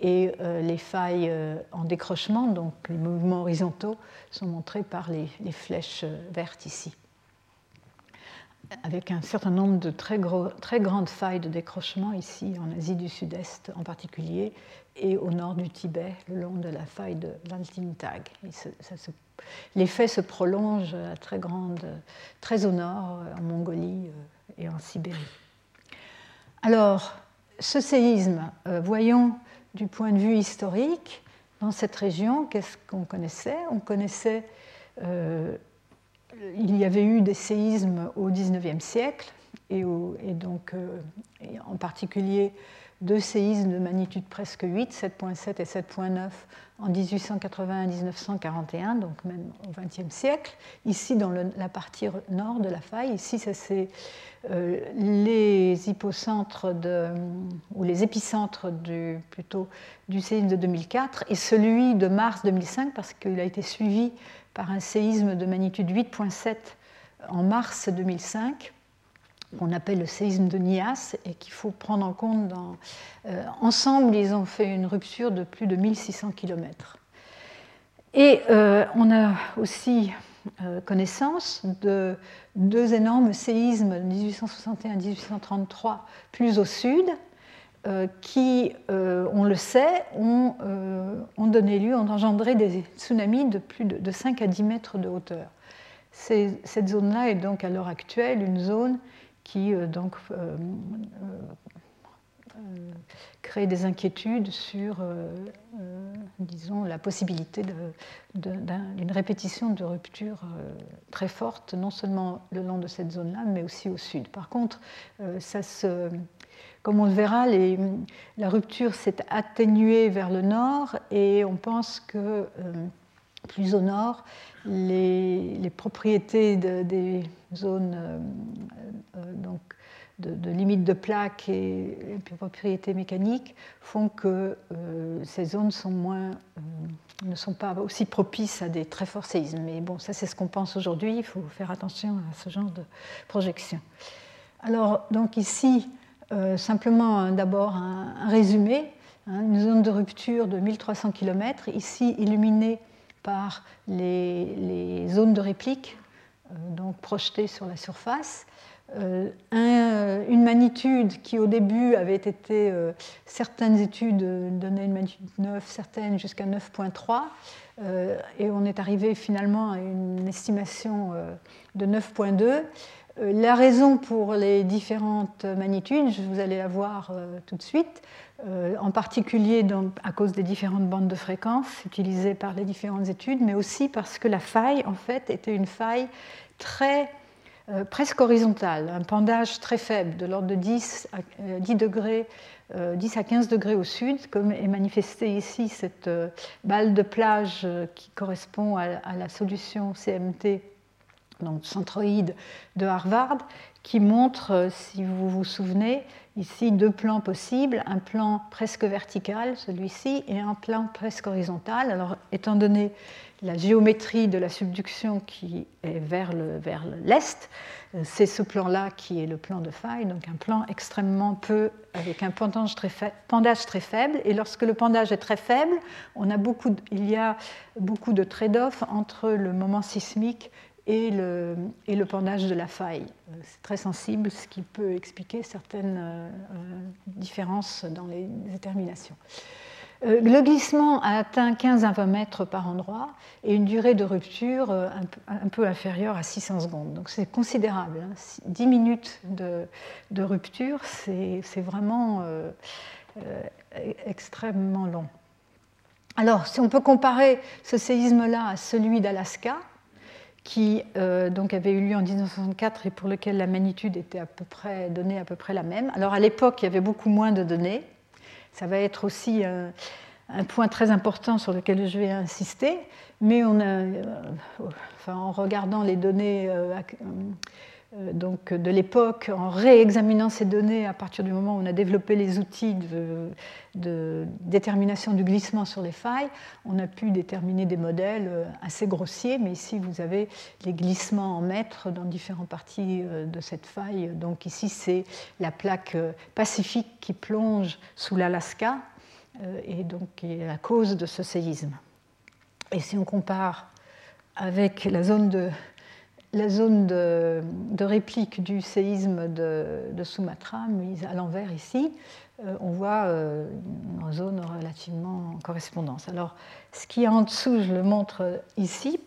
Et euh, les failles en décrochement, donc les mouvements horizontaux, sont montrés par les, flèches vertes ici avec un certain nombre de très, grandes failles de décrochement ici, en Asie du Sud-Est en particulier, et au nord du Tibet, le long de la faille de l'Altintag. L'effet se prolonge à très, au nord, en Mongolie euh, et en Sibérie. Alors, ce séisme, euh, voyons du point de vue historique, dans cette région, qu'est-ce qu'on connaissait? On connaissait euh, il y avait eu des séismes au XIXe siècle, et, donc en particulier deux séismes de magnitude presque 8, 7.7 et 7.9 en 1880 1941, donc même au XXe siècle. Ici, dans la partie nord de la faille, ici, c'est euh, les hypocentres ou les épicentres du, plutôt du séisme de 2004 et celui de mars 2005 parce qu'il a été suivi par un séisme de magnitude 8.7 en mars 2005 qu'on appelle le séisme de Nias et qu'il faut prendre en compte. Euh, ensemble, ils ont fait une rupture de plus de 1600 km. Et euh, on a aussi euh, connaissance de deux énormes séismes de 1861-1833 plus au sud, qui, on le sait, ont, ont, donné lieu, ont engendré des tsunamis de plus de, de 5 à 10 mètres de hauteur. cette zone-là est donc à l'heure actuelle une zone qui euh, donc euh, euh, crée des inquiétudes sur, disons, la possibilité d'une répétition de ruptures très forte, non seulement le long de cette zone-là, mais aussi au sud. Par contre, comme on le verra, la rupture s'est atténuée vers le nord et on pense que plus au nord, les, les propriétés des zones euh, euh, donc de, limite de plaque et, propriétés mécaniques font que euh, ces zones sont moins, ne sont pas aussi propices à des très forts séismes. Mais bon, ça c'est ce qu'on pense aujourd'hui, il faut faire attention à ce genre de projection. Alors, donc ici, simplement d'abord un, résumé, hein, une zone de rupture de 1300 km, ici illuminée par les, zones de réplique euh, donc projetées sur la surface. Euh, euh, une magnitude qui au début avait été, certaines études donnaient une magnitude 9, certaines jusqu'à 9.3, et on est arrivé finalement à une estimation de 9.2. La raison pour les différentes magnitudes, vous allez la voir tout de suite, en particulier à cause des différentes bandes de fréquences utilisées par les différentes études, mais aussi parce que la faille, en fait, était une faille très, euh, presque horizontale, un pendage très faible, de l'ordre de 10 à, 10 euh, degrés, 10 euh, à 15 degrés au sud, comme est manifestée ici cette balle de plage qui correspond à, la solution CMT, donc centroïde de Harvard, qui montre, si vous vous souvenez, ici deux plans possibles, un plan presque vertical, celui-ci, et un plan presque horizontal. Alors, étant donné la géométrie de la subduction qui est vers l'est, euh, c'est ce plan-là qui est le plan de faille, donc un plan extrêmement peu, avec un pendage très, pendage très faible. Et lorsque le pendage est très faible, on a beaucoup, il y a beaucoup de trade-off entre le moment sismique et le, pendage de la faille. Euh, c'est très sensible, ce qui peut expliquer certaines euh, différences dans les déterminations. Euh, le glissement a atteint 15 à 20 mètres par endroit et une durée de rupture euh, un peu inférieure à 600 secondes. Donc c'est considérable. 10 hein. minutes de, rupture, c'est vraiment euh, extrêmement long. Alors, si on peut comparer ce séisme-là à celui d'Alaska, qui donc avait eu lieu en 1964 et pour lequel la magnitude était à peu près donnée à peu près la même. Alors à l'époque, il y avait beaucoup moins de données. Ça va être aussi un, point très important sur lequel je vais insister, mais euh, en regardant les données euh, euh, donc de l'époque, en réexaminant ces données à partir du moment où on a développé les outils de, détermination du glissement sur les failles, on a pu déterminer des modèles assez grossiers, mais ici vous avez les glissements en mètres dans différentes parties de cette faille. Donc ici c'est la plaque pacifique qui plonge sous l'Alaska et donc qui est la cause de ce séisme. Et si on compare avec la zone de la zone de, réplique du séisme de, Sumatra, mise à l'envers ici, euh, on voit euh, une zone relativement en correspondance. Alors, ce qui est en dessous, je le montre ici.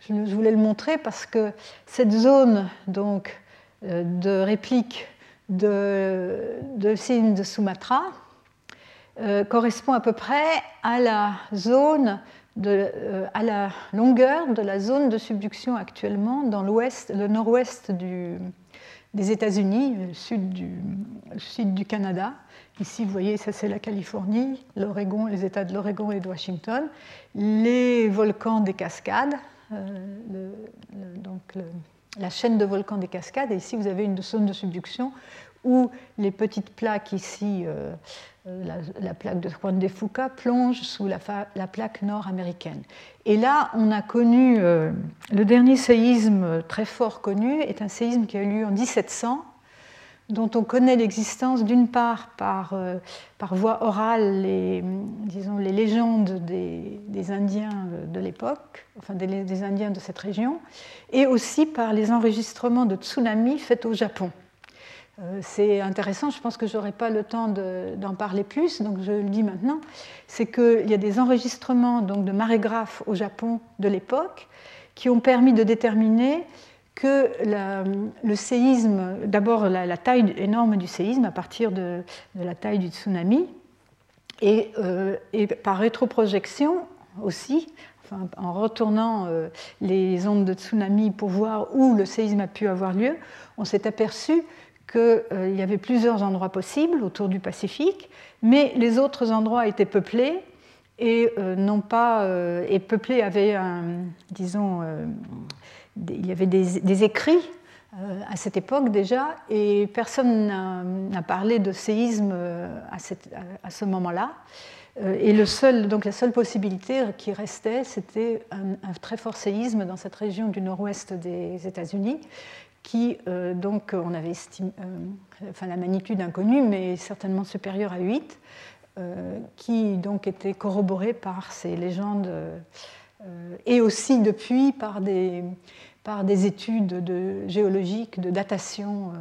Je voulais le montrer parce que cette zone donc, euh, de réplique de, de séisme de Sumatra correspond à peu près à la zone à la longueur de la zone de subduction actuellement dans le nord-ouest des États-Unis, le sud du, sud du Canada. Ici, vous voyez, ça c'est la Californie, l'Oregon, les États de l'Oregon et de Washington, les volcans des Cascades, donc la chaîne de volcans des Cascades. Et ici, vous avez une zone de subduction où les petites plaques ici, euh, euh, la, plaque de Juan de Fuca, plongent sous la, plaque nord-américaine. Et là, on a connu, euh, le dernier séisme très fort connu est un séisme qui a eu lieu en 1700, dont on connaît l'existence d'une part par, par, voie orale, les, disons, les légendes des, Indiens de l'époque, enfin des, des Indiens de cette région, et aussi par les enregistrements de tsunamis faits au Japon. Euh, c'est intéressant, je pense que je n'aurai pas le temps d'en parler plus, donc je le dis maintenant, c'est qu'il y a des enregistrements donc, de marégraphes au Japon de l'époque qui ont permis de déterminer que le séisme, d'abord la, taille énorme du séisme à partir de, la taille du tsunami, et, euh, par rétroprojection aussi, en retournant euh, les ondes de tsunami pour voir où le séisme a pu avoir lieu, on s'est aperçu qu'il euh, y avait plusieurs endroits possibles autour du Pacifique, mais les autres endroits étaient peuplés et euh, non pas euh, et peuplés avaient disons il y avait des, écrits à cette époque déjà et personne n'a parlé de séisme à, ce moment-là. Et le seul, donc la seule possibilité qui restait, c'était un, très fort séisme dans cette région du nord-ouest des États-Unis, qui, euh, donc, on avait estimé, euh, enfin, la magnitude inconnue, mais certainement supérieure à 8, euh, qui donc était corroborée par ces légendes et aussi depuis par des, par des études de, géologiques, de datation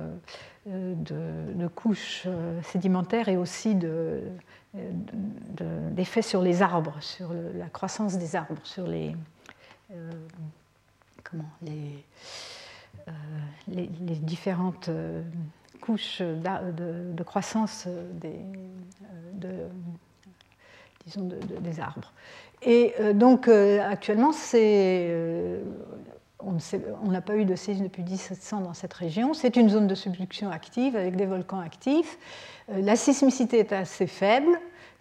de, couches sédimentaires et aussi d'effets sur les arbres, sur la croissance des arbres, sur les, comment, les, euh, les, différentes euh, couches de, croissance des, euh, des arbres. Et donc actuellement, on n'a pas eu de séisme depuis 1700 dans cette région. C'est une zone de subduction active avec des volcans actifs. La sismicité est assez faible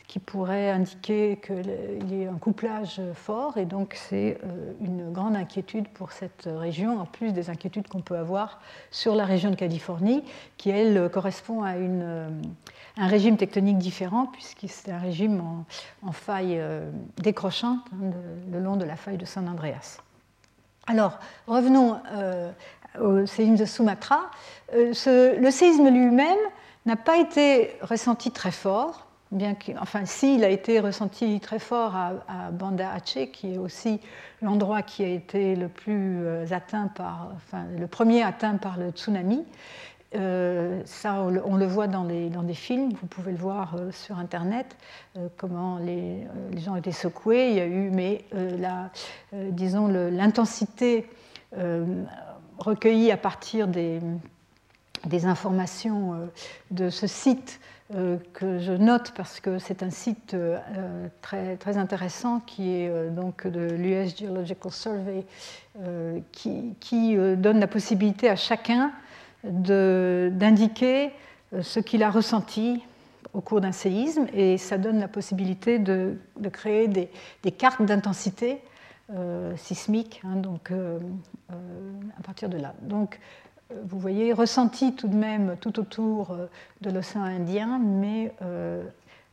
qui pourrait indiquer qu'il y ait un couplage fort, et donc c'est euh, une grande inquiétude pour cette région, en plus des inquiétudes qu'on peut avoir sur la région de Californie, qui elle correspond à euh, un régime tectonique différent, puisque c'est un régime en, faille euh, décrochante hein, le long de la faille de San Andreas. Alors, revenons au séisme de Sumatra. le séisme lui-même n'a pas été ressenti très fort enfin, s'il a été ressenti très fort à, Banda Aceh, qui est aussi l'endroit qui a été le plus euh, atteint par, enfin, le premier atteint par le tsunami. Euh, ça, on le, voit dans, les, dans, des films, vous pouvez le voir euh, sur Internet, comment les, les, gens étaient secoués. Il y a eu, mais la, disons, l'intensité recueillie à partir des, des informations de ce site euh, que je note parce que c'est un site euh, très, très intéressant qui est euh, donc de l'US Geological Survey qui, qui donne la possibilité à chacun d'indiquer ce qu'il a ressenti au cours d'un séisme et ça donne la possibilité de, de créer des, des cartes d'intensité sismique hein, donc, à partir de là. Donc, vous voyez, ressenti tout de même tout autour euh, de l'océan Indien, mais euh,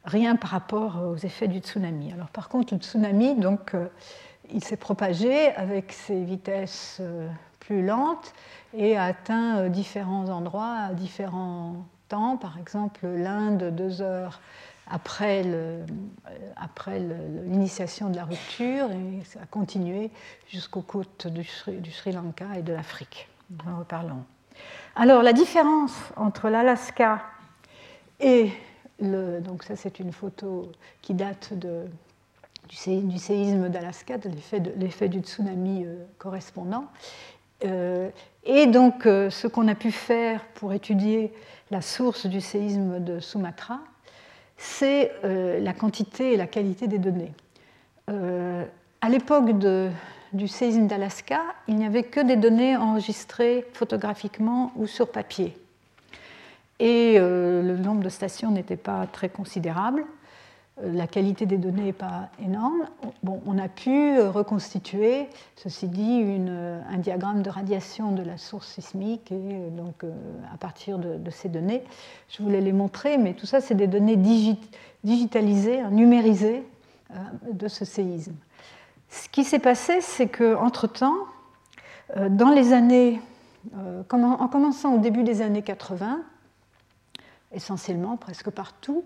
rien par rapport aux effets du tsunami. Alors par contre, le tsunami, donc, euh, il s'est propagé avec ses vitesses plus lentes et a atteint différents endroits à différents temps. Par exemple, l'Inde, deux heures après l'initiation de la rupture, et ça a continué jusqu'aux côtes du Sri Lanka et de l'Afrique en reparlons. Alors, la différence entre l'Alaska et le. Donc, ça, c'est une photo qui date de, du, séisme d'Alaska, de l'effet du tsunami euh, correspondant. Euh, et donc, euh, ce qu'on a pu faire pour étudier la source du séisme de Sumatra, c'est la quantité et la qualité des données. à l'époque du séisme d'Alaska, il n'y avait que des données enregistrées photographiquement ou sur papier. Et le nombre de stations n'était pas très considérable. Euh, la qualité des données n'est pas énorme. Bon, on a pu reconstituer, ceci dit, un diagramme de radiation de la source sismique, et euh, donc euh, à partir de, ces données, je voulais les montrer, mais tout ça, c'est des données digitalisées, hein, numérisées de ce séisme. Ce qui s'est passé, c'est qu'entre-temps, dans les années, en commençant au début des années 80, essentiellement, presque partout,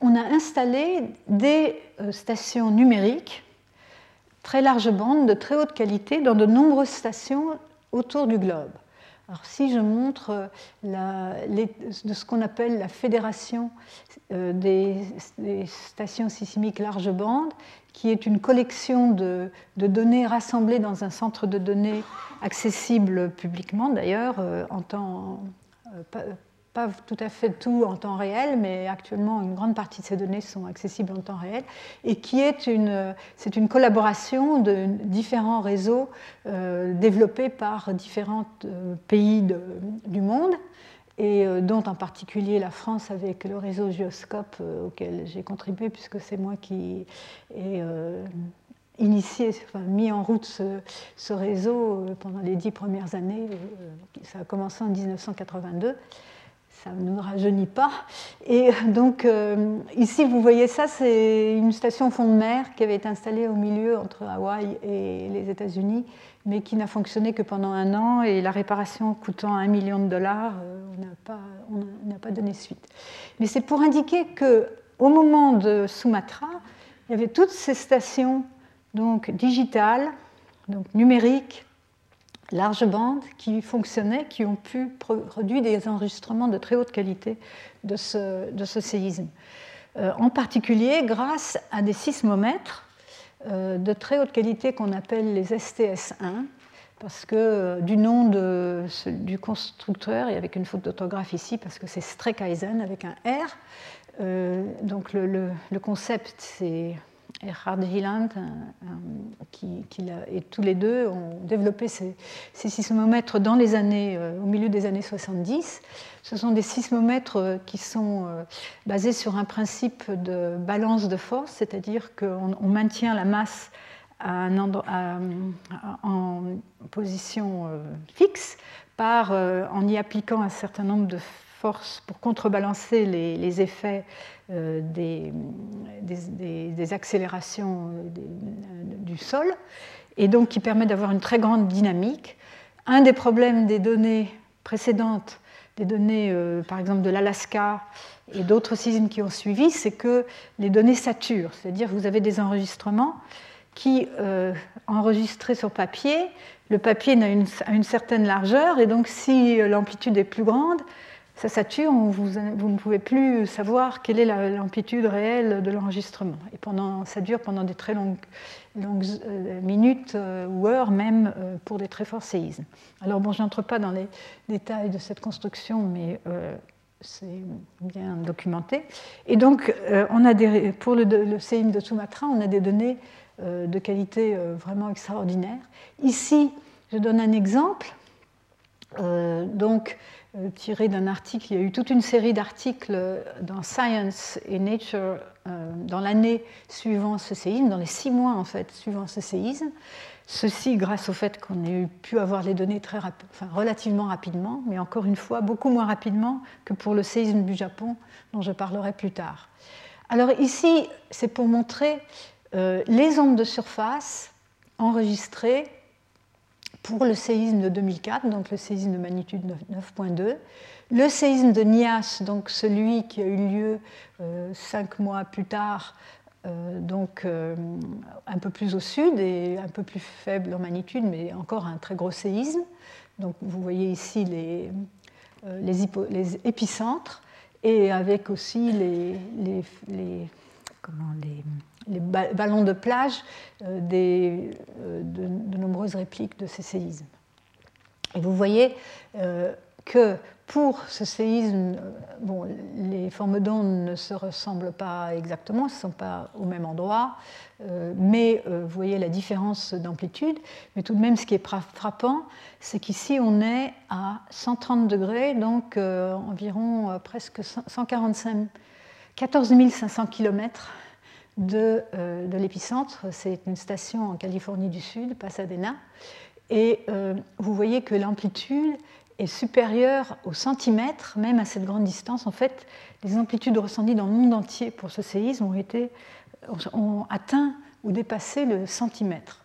on a installé des euh, stations numériques très large bande, de très haute qualité, dans de nombreuses stations autour du globe. Alors si je montre euh, de ce qu'on appelle la fédération euh, des, stations sismiques large bande, qui est une collection de, données rassemblées dans un centre de données accessible publiquement d'ailleurs, en temps pas tout à fait tout en temps réel, mais actuellement une grande partie de ces données sont accessibles en temps réel, et qui est une, une collaboration de différents réseaux euh, développés par différents euh, pays du monde, et euh, dont en particulier la France avec le réseau Geoscope auquel j'ai contribué, puisque c'est moi qui ai initié, enfin, mis en route ce réseau pendant les dix premières années. Ça a commencé en 1982 ça ne rajeunit pas. Et donc euh, ici, vous voyez ça, c'est une station fond de mer qui avait été installée au milieu entre Hawaï et les États-Unis, mais qui n'a fonctionné que pendant un an et la réparation coûtant un million de dollars, euh, on n'a pas, pas, donné suite. Mais c'est pour indiquer que au moment de Sumatra, il y avait toutes ces stations donc digitales, donc numériques, large bande qui fonctionnaient, qui ont pu produire des enregistrements de très haute qualité de ce, de ce séisme. Euh, en particulier grâce à des sismomètres euh, de très haute qualité qu'on appelle les STS-1, parce que euh, du nom de, du constructeur, et avec une faute d'autographe ici, parce que c'est Streckheisen avec un R, donc le, le concept c'est Erhard Hieland, qui, et tous les deux ont développé ces, sismomètres dans les années, euh, au milieu des années 70. Ce sont des sismomètres euh, qui sont euh, basés sur un principe de balance de force, c'est-à-dire qu'on maintient la masse en position fixe par, en y appliquant un certain nombre de forces pour contrebalancer les effets euh, des, accélérations euh, du sol, et donc qui permet d'avoir une très grande dynamique. Un des problèmes des données précédentes, des données euh, par exemple de l'Alaska et d'autres séismes qui ont suivi, c'est que les données saturent, c'est-à-dire que vous avez des enregistrements qui, enregistrés sur papier, le papier a a une certaine largeur, et donc si l'amplitude est plus grande, ça sature, vous, ne pouvez plus savoir quelle est l'amplitude réelle de l'enregistrement. Et pendant, ça dure pendant des très longues, euh, minutes euh, ou heures même euh, pour des très forts séismes. Alors bon, je n'entre pas dans les détails de cette construction, mais c'est bien documenté. Et donc, on a des, pour le, le, séisme de Sumatra, on a des données de qualité vraiment extraordinaire. Ici, je donne un exemple. donc, tiré d'un article. Il y a eu toute une série d'articles dans Science et Nature euh, dans l'année suivant ce séisme, dans les six mois en fait suivant ce séisme. Ceci grâce au fait qu'on ait pu avoir les données très enfin, relativement rapidement, mais encore une fois beaucoup moins rapidement que pour le séisme du Japon, dont je parlerai plus tard. Alors ici, c'est pour montrer euh, les ondes de surface enregistrées pour le séisme de 2004, donc le séisme de magnitude 9.2. Le séisme de Nias, donc celui qui a eu lieu euh, cinq mois plus tard, euh, donc euh, un peu plus au sud et un peu plus faible en magnitude, mais encore un très gros séisme. Donc vous voyez ici les, épicentres et avec aussi les comment, les les ballons de plage euh, des, euh, de, nombreuses répliques de ces séismes. Et vous voyez euh, que pour ce séisme, bon, les formes d'ondes ne se ressemblent pas exactement, elles ne sont pas au même endroit, mais vous voyez la différence d'amplitude. Mais tout de même, ce qui est frappant, c'est qu'ici, on est à 130 degrés, donc environ presque 145, 14 500 km de, de l'épicentre. C'est une station en Californie du Sud, Pasadena. Et euh, vous voyez que l'amplitude est supérieure au centimètre, même à cette grande distance. En fait, les amplitudes ressenties dans le monde entier pour ce séisme ont, été, ont atteint ou dépassé le centimètre.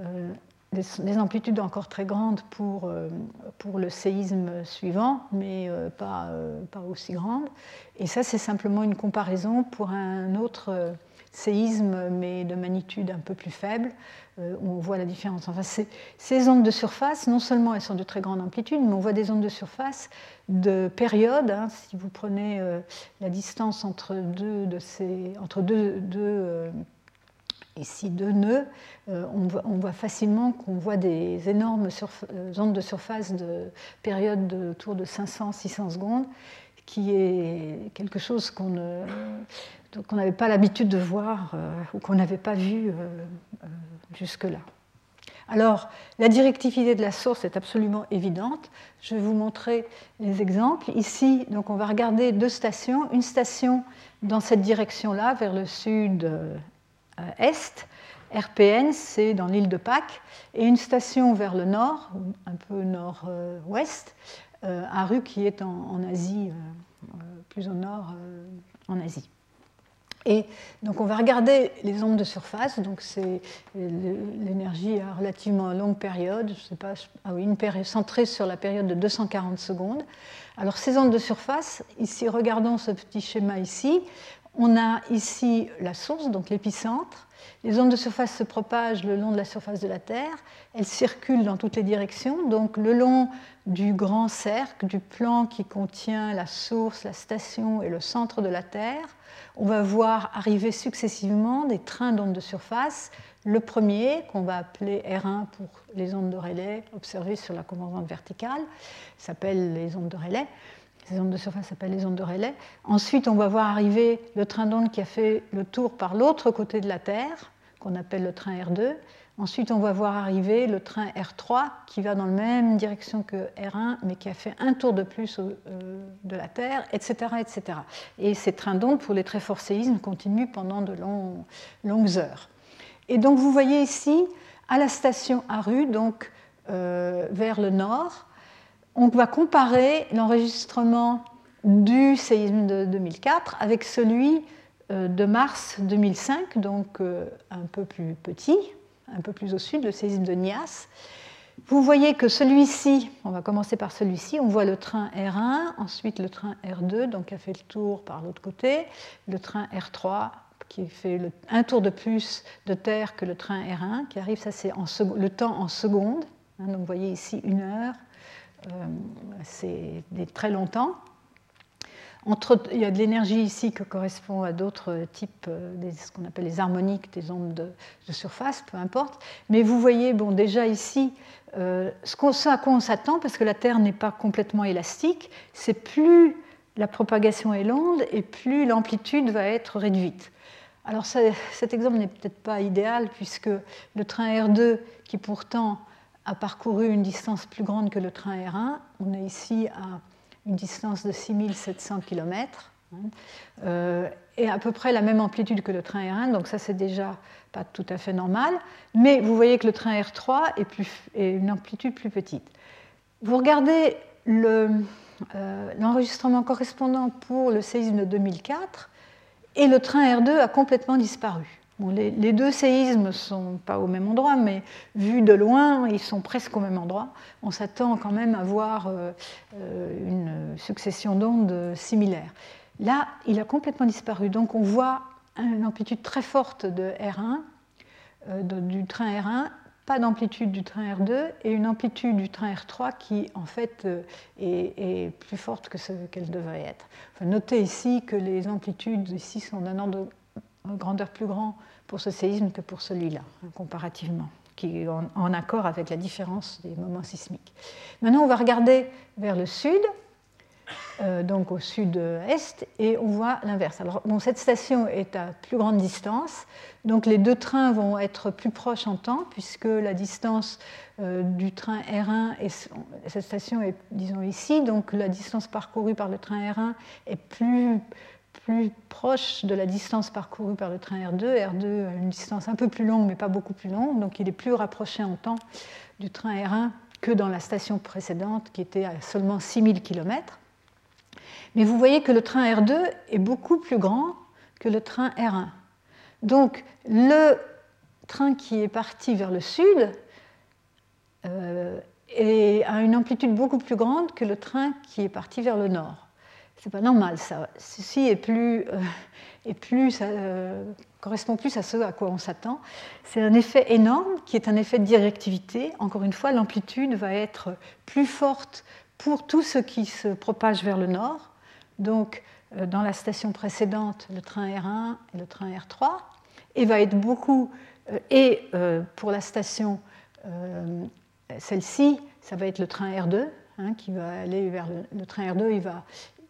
Euh, des, amplitudes encore très grandes pour, euh, pour le séisme suivant, mais pas, pas aussi grandes. Et ça, c'est simplement une comparaison pour un autre séisme, mais de magnitude un peu plus faible, euh, on voit la différence. Enfin, ces ondes de surface, non seulement elles sont de très grande amplitude, mais on voit des ondes de surface de période. Hein. si vous prenez euh, la distance entre deux, de ces, entre deux, deux euh, ici deux nœuds, on voit, on, voit, facilement qu'on voit des énormes ondes de surface de période de autour de 500-600 secondes, qui est quelque chose qu'on ne qu'on n'avait pas l'habitude de voir euh, ou qu'on n'avait pas vu euh, euh, jusque-là. Alors, la directivité de la source est absolument évidente. Je vais vous montrer les exemples. Ici, donc, on va regarder deux stations. Une station dans cette direction-là, vers le sud-est. RPN, c'est dans l'île de Pâques. Et une station vers le nord, un peu nord-ouest, Aru, qui est en Asie, plus au nord en Asie. Et donc on va regarder les ondes de surface, donc c'est l'énergie à relativement longue période, je sais pas, ah oui, une période centrée sur la période de 240 secondes. Alors ces ondes de surface, ici regardons ce petit schéma ici, on a ici la source, donc l'épicentre. Les ondes de surface se propagent le long de la surface de la Terre, elles circulent dans toutes les directions, donc le long du grand cercle, du plan qui contient la source, la station et le centre de la Terre on va voir arriver successivement des trains d'ondes de surface. Le premier, qu'on va appeler R1 pour les ondes de relais observées sur la composante verticale, s'appelle les ondes de relais. Ces ondes de surface s'appellent les ondes de relais. Ensuite, on va voir arriver le train d'ondes qui a fait le tour par l'autre côté de la Terre, qu'on appelle le train R2. Ensuite, on va voir arriver le train R3 qui va dans la même direction que R1, mais qui a fait un tour de plus euh, de la Terre, etc. etc. Et ces trains d'ondes, pour les très forts séismes, continuent pendant de longues heures. Et donc, vous voyez ici, à la station Aru, donc euh, vers le nord, on va comparer l'enregistrement du séisme de 2004 avec celui euh, de mars 2005, donc un peu plus petit, un peu plus au sud, le séisme de Nias. Vous voyez que celui-ci, on va commencer par celui-ci, on voit le train R1, ensuite le train R2, donc qui a fait le tour par l'autre côté, le train R3 qui fait un tour de plus de terre que le train R1, qui arrive, ça c'est le temps en secondes, hein, donc vous voyez ici une heure, euh, c'est très longtemps il y a de l'énergie ici qui correspond à d'autres types, euh, ce qu'on appelle les harmoniques, des ondes de, surface, peu importe. Mais vous voyez, bon, déjà ici, euh, ce, à quoi on s'attend, parce que la Terre n'est pas complètement élastique, c'est plus la propagation est longue et plus l'amplitude va être réduite. Alors cet exemple n'est peut-être pas idéal, puisque le train R2, qui pourtant a parcouru une distance plus grande que le train R1, on est ici à une distance de 6700 km, hein, euh, et à peu près la même amplitude que le train R1, donc ça c'est déjà pas tout à fait normal, mais vous voyez que le train R3 est, une amplitude plus petite. Vous regardez euh, l'enregistrement correspondant pour le séisme de 2004, et le train R2 a complètement disparu les, deux séismes ne sont pas au même endroit, mais vus de loin, ils sont presque au même endroit. On s'attend quand même à voir euh, euh, une succession d'ondes similaires. Là, il a complètement disparu. Donc on voit une amplitude très forte de R1, euh, du train R1, pas d'amplitude du train R2 et une amplitude du train R3 qui en fait est, plus forte que ce qu'elle devrait être. notez ici que les amplitudes ici sont d'un ordre de grandeur plus grand pour ce séisme que pour celui-là, hein, comparativement, qui est en, accord avec la différence des moments sismiques. Maintenant, on va regarder vers le sud. euh, donc au sud-est, et on voit l'inverse. Alors, bon, cette station est à plus grande distance, donc les deux trains vont être plus proches en temps, puisque la distance euh, du train R1 et cette station est, disons, ici, donc la distance parcourue par le train R1 est plus, plus proche de la distance parcourue par le train R2. R2 a une distance un peu plus longue, mais pas beaucoup plus longue, donc il est plus rapproché en temps du train R1 que dans la station précédente, qui était à seulement 6000 km. Mais vous voyez que le train R2 est beaucoup plus grand que le train R1. Donc le train qui est parti vers le sud euh, a une amplitude beaucoup plus grande que le train qui est parti vers le nord. C'est pas normal ça. Ceci est plus, euh, euh, correspond plus à ce à quoi on s'attend. C'est un effet énorme qui est un effet de directivité. Encore une fois, l'amplitude va être plus forte pour tout ce qui se propage vers le nord. Donc, euh, dans la station précédente, le train R1 et le train R3, et va être beaucoup. Et pour la station, celle-ci, ça va être le train R2, hein, qui va aller vers le, le, train R2, il va,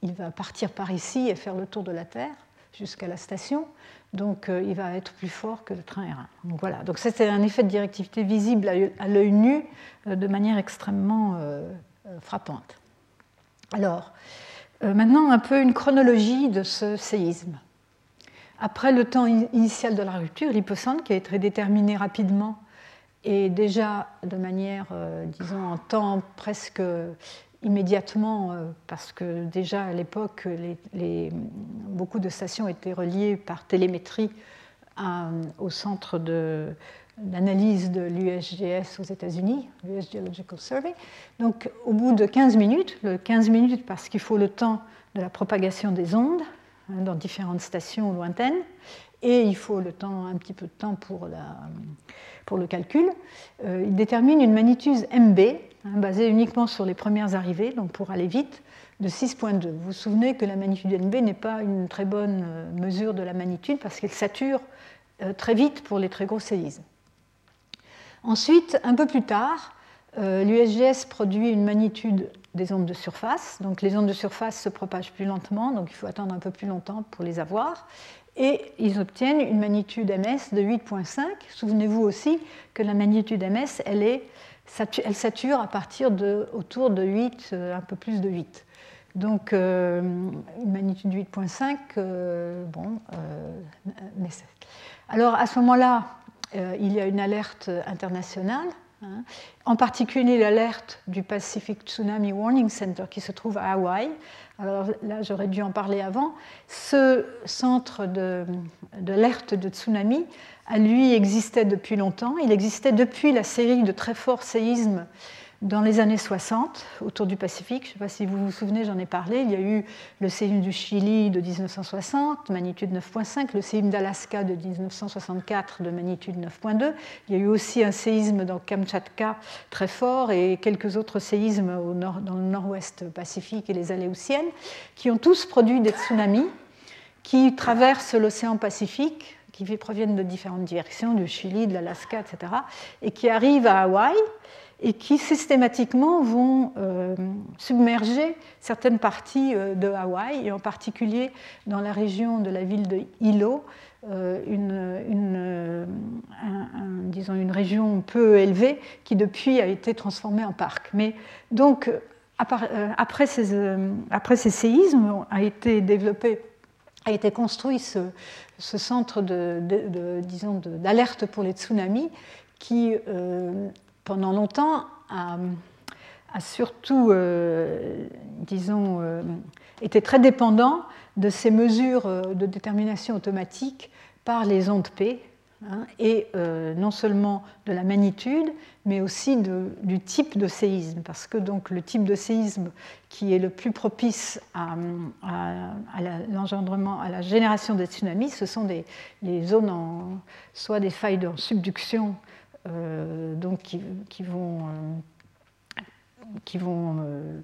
il va partir par ici et faire le tour de la Terre jusqu'à la station. Donc euh, il va être plus fort que le train R1. Donc voilà, donc c'est un effet de directivité visible à l'œil nu euh, de manière extrêmement euh, frappante. Alors, maintenant un peu une chronologie de ce séisme. Après le temps initial de la rupture, l'hypocente, qui a été déterminé rapidement et déjà de manière, disons, en temps presque immédiatement, euh, parce que déjà à l'époque, beaucoup de stations étaient reliées par télémétrie au centre d'analyse de, l'USGS aux États-Unis, l'US Geological Survey. Donc au bout de 15 minutes, le 15 minutes parce qu'il faut le temps de la propagation des ondes hein, dans différentes stations lointaines, et il faut un petit peu de temps pour, le calcul, euh, il détermine une magnitude MB, Hein, basé uniquement sur les premières arrivées, donc pour aller vite, de 6.2. Vous vous souvenez que la magnitude NB n'est pas une très bonne euh, mesure de la magnitude parce qu'elle sature euh, très vite pour les très gros séismes. Ensuite, un peu plus tard, l'USGS produit une magnitude des ondes de surface. Donc les ondes de surface se propagent plus lentement, donc il faut attendre un peu plus longtemps pour les avoir. Et ils obtiennent une magnitude MS de 8.5. Souvenez-vous aussi que la magnitude MS, elle est sature à partir de autour de 8, euh, un peu plus de 8. Donc euh, une magnitude 8.5, euh, bon, alors à ce moment-là, il y a une alerte internationale, hein, en particulier l'alerte du Pacific Tsunami Warning Center qui se trouve à Hawaï. Alors là, j'aurais dû en parler avant. Ce centre d'alerte de, de tsunami à lui existait depuis longtemps. Il existait depuis la série de très forts séismes dans les années 60 autour du Pacifique. Je ne sais pas si vous vous souvenez, j'en ai parlé. Il y a eu le séisme du Chili de 1960, magnitude 9.5, le séisme d'Alaska de 1964 de magnitude 9.2. Il y a eu aussi un séisme dans Kamchatka très fort et quelques autres séismes dans le nord-ouest Pacifique et les Aléoutiennes qui ont tous produit des tsunamis qui traversent l'océan Pacifique qui proviennent de différentes directions, du Chili, de l'Alaska, etc., et qui arrivent à Hawaï et qui systématiquement vont euh, submerger certaines parties euh, de Hawaï, et en particulier dans la région de la ville de Hilo, euh, une, disons une région peu élevée qui depuis a été transformée en parc. Mais donc, après ces, après ces séismes, a été développé a été construit ce, ce centre de, disons d'alerte pour les tsunamis qui, pendant longtemps, a, surtout, euh, disons, euh, été très dépendant de ces mesures de détermination automatique par les ondes P, Hein, et euh, non seulement de la magnitude, mais aussi du type de séisme, parce que donc le type de séisme qui est le plus propice à, l'engendrement, à la génération des tsunamis, ce sont des, les zones en soit des failles de subduction, euh, donc qui, vont vont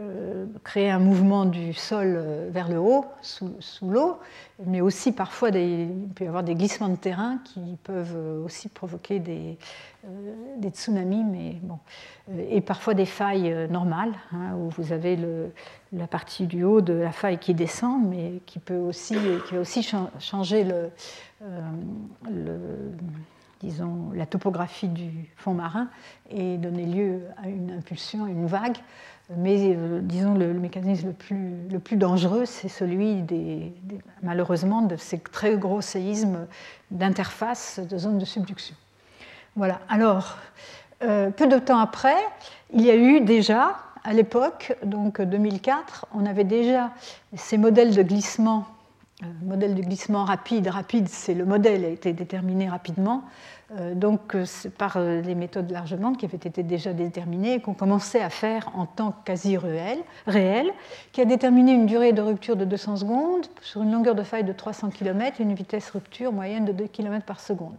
euh, créer un mouvement du sol euh, vers le haut, sous, l'eau, mais aussi parfois il peut y avoir des glissements de terrain qui peuvent euh, aussi provoquer des, tsunamis, mais bon, et parfois des failles normales, hein, où vous avez la partie du haut de la faille qui descend, mais qui peut aussi, qui aussi changer le disons, la topographie du fond marin et donner lieu à une impulsion, à une vague. Mais euh, disons, le, mécanisme le plus, dangereux, c'est celui, des, malheureusement, de ces très gros séismes d'interface de zones de subduction. Voilà. Alors, euh, peu de temps après, il y a eu déjà, à l'époque, donc 2004, on avait déjà ces modèles de glissement modèle de glissement rapide. Rapide, c'est le modèle a été déterminé rapidement, euh, donc euh, par les méthodes largement qui avaient été déjà déterminées et qu'on commençait à faire en temps quasi réel, réel, qui a déterminé une durée de rupture de 200 secondes sur une longueur de faille de 300 km, une vitesse rupture moyenne de 2 km par seconde.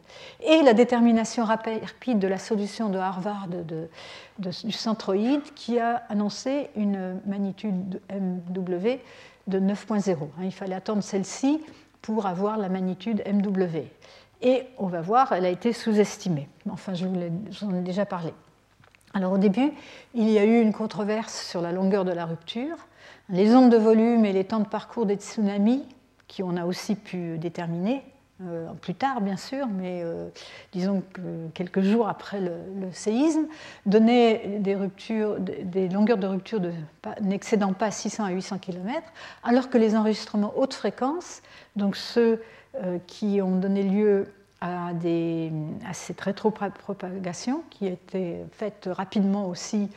Et la détermination rapide de la solution de Harvard du centroïde qui a annoncé une magnitude MW de 9.0. Hein. Il fallait attendre celle-ci pour avoir la magnitude MW. Et on va voir, elle a été sous-estimée. Enfin, je vous en ai déjà parlé. Alors au début, il y a eu une controverse sur la longueur de la rupture. Les ondes de volume et les temps de parcours des tsunamis, qui on a aussi pu déterminer, euh, plus tard bien sûr, mais euh, disons que quelques jours après le, séisme, donnaient des, longueurs de rupture n'excédant pas 600 à 800 km, alors que les enregistrements haute fréquence, donc ceux euh, qui ont donné lieu à, cette rétropropagation, qui étaient faites rapidement aussi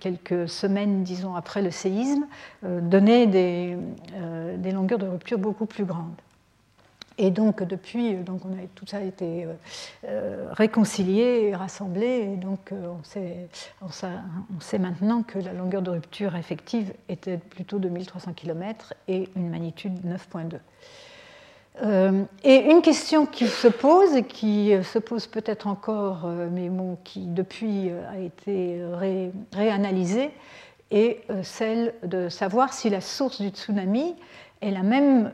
quelques semaines, disons, après le séisme, donnaient des, longueurs de rupture beaucoup plus grandes. Et donc depuis, donc on a, tout ça a été euh, euh, réconcilié et rassemblé. Et donc euh, on, sait, maintenant que la longueur de rupture effective était plutôt de 1300 km et une magnitude 9.2. et une question qui se pose et qui se pose peut-être encore, mais qui depuis a été réanalysée, est celle de savoir si la source du tsunami est la même euh,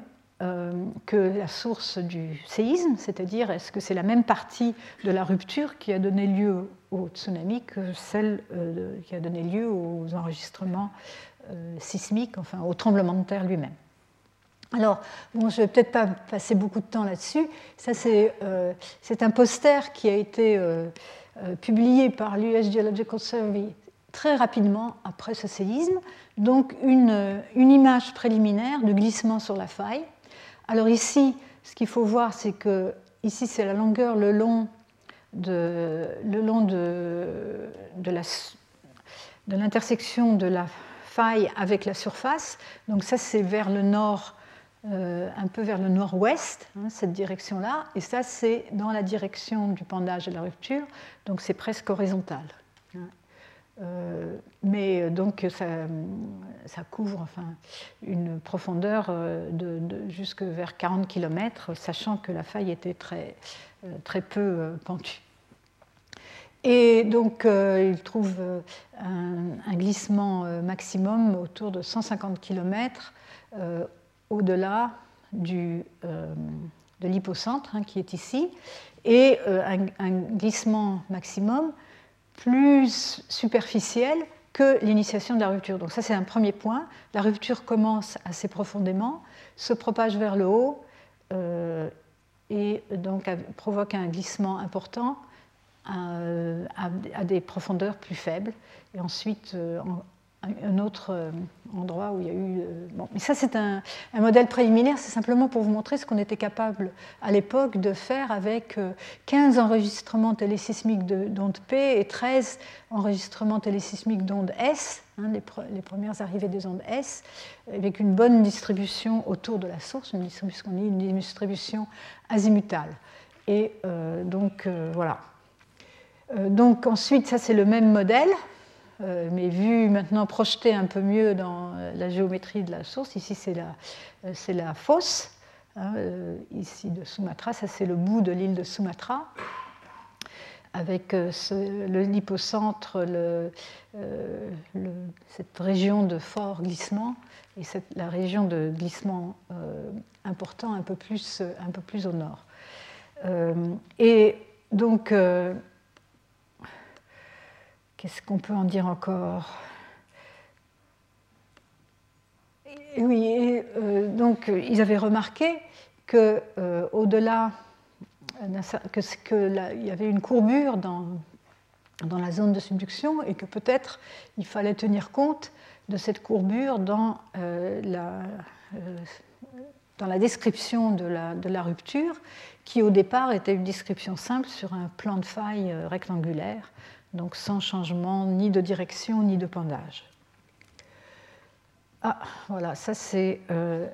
que la source du séisme, c'est-à-dire est-ce que c'est la même partie de la rupture qui a donné lieu au tsunami que celle euh, qui a donné lieu aux enregistrements euh, sismiques, enfin au tremblement de terre lui-même. Alors, bon, je ne vais peut-être pas passer beaucoup de temps là-dessus. Ça, c'est un poster qui a été publié par l'US Geological Survey très rapidement après ce séisme. Donc, une image préliminaire de glissement sur la faille alors ici, ce qu'il faut voir, c'est que ici, c'est la longueur le long de, l'intersection de, la faille avec la surface. Donc ça, c'est vers le nord, euh, un peu vers le nord-ouest, hein, cette direction-là. Et ça, c'est dans la direction du pendage de la rupture. Donc c'est presque horizontal. Euh, mais euh, donc ça, couvre enfin, une profondeur euh, de, jusque vers 40 km, sachant que la faille était très, très peu pentue. Et donc il trouve un, glissement maximum autour de 150 km au-delà de l'hypocentre hein, qui est ici, et un glissement maximum plus superficielle que l'initiation de la rupture. Donc ça, c'est un premier point. La rupture commence assez profondément, se propage vers le haut euh, et donc provoque un glissement important euh, à, des profondeurs plus faibles. Et ensuite, euh, un autre euh, endroit où il y a eu. Euh, bon, mais ça, c'est un, modèle préliminaire, c'est simplement pour vous montrer ce qu'on était capable à l'époque de faire avec 15 euh, enregistrements télésismiques d'ondes P et 13 enregistrements télésismiques d'ondes S, hein, les, premières arrivées des ondes S, avec une bonne distribution autour de la source, une distribution, une distribution azimutale. Et donc, voilà. donc, ensuite, ça, c'est le même modèle euh, mais vu maintenant projeté un peu mieux dans euh, la géométrie de la source, ici c'est la, euh, la, fosse, hein, ici de Sumatra, ça c'est le bout de l'île de Sumatra, avec le lipocentre, cette région de fort glissement et la région de glissement important un peu plus, un peu plus au nord. et donc, Qu'est-ce qu'on peut en dire encore? Oui, euh, donc ils avaient remarqué que euh, au-delà, que, il y avait une courbure dans, dans la zone de subduction et que peut-être il fallait tenir compte de cette courbure dans, euh, la, dans la description de la, de la, rupture, qui au départ était une description simple sur un plan de faille rectangulaire donc sans changement ni de direction ni de pendage. Ah, voilà, ça c'est euh,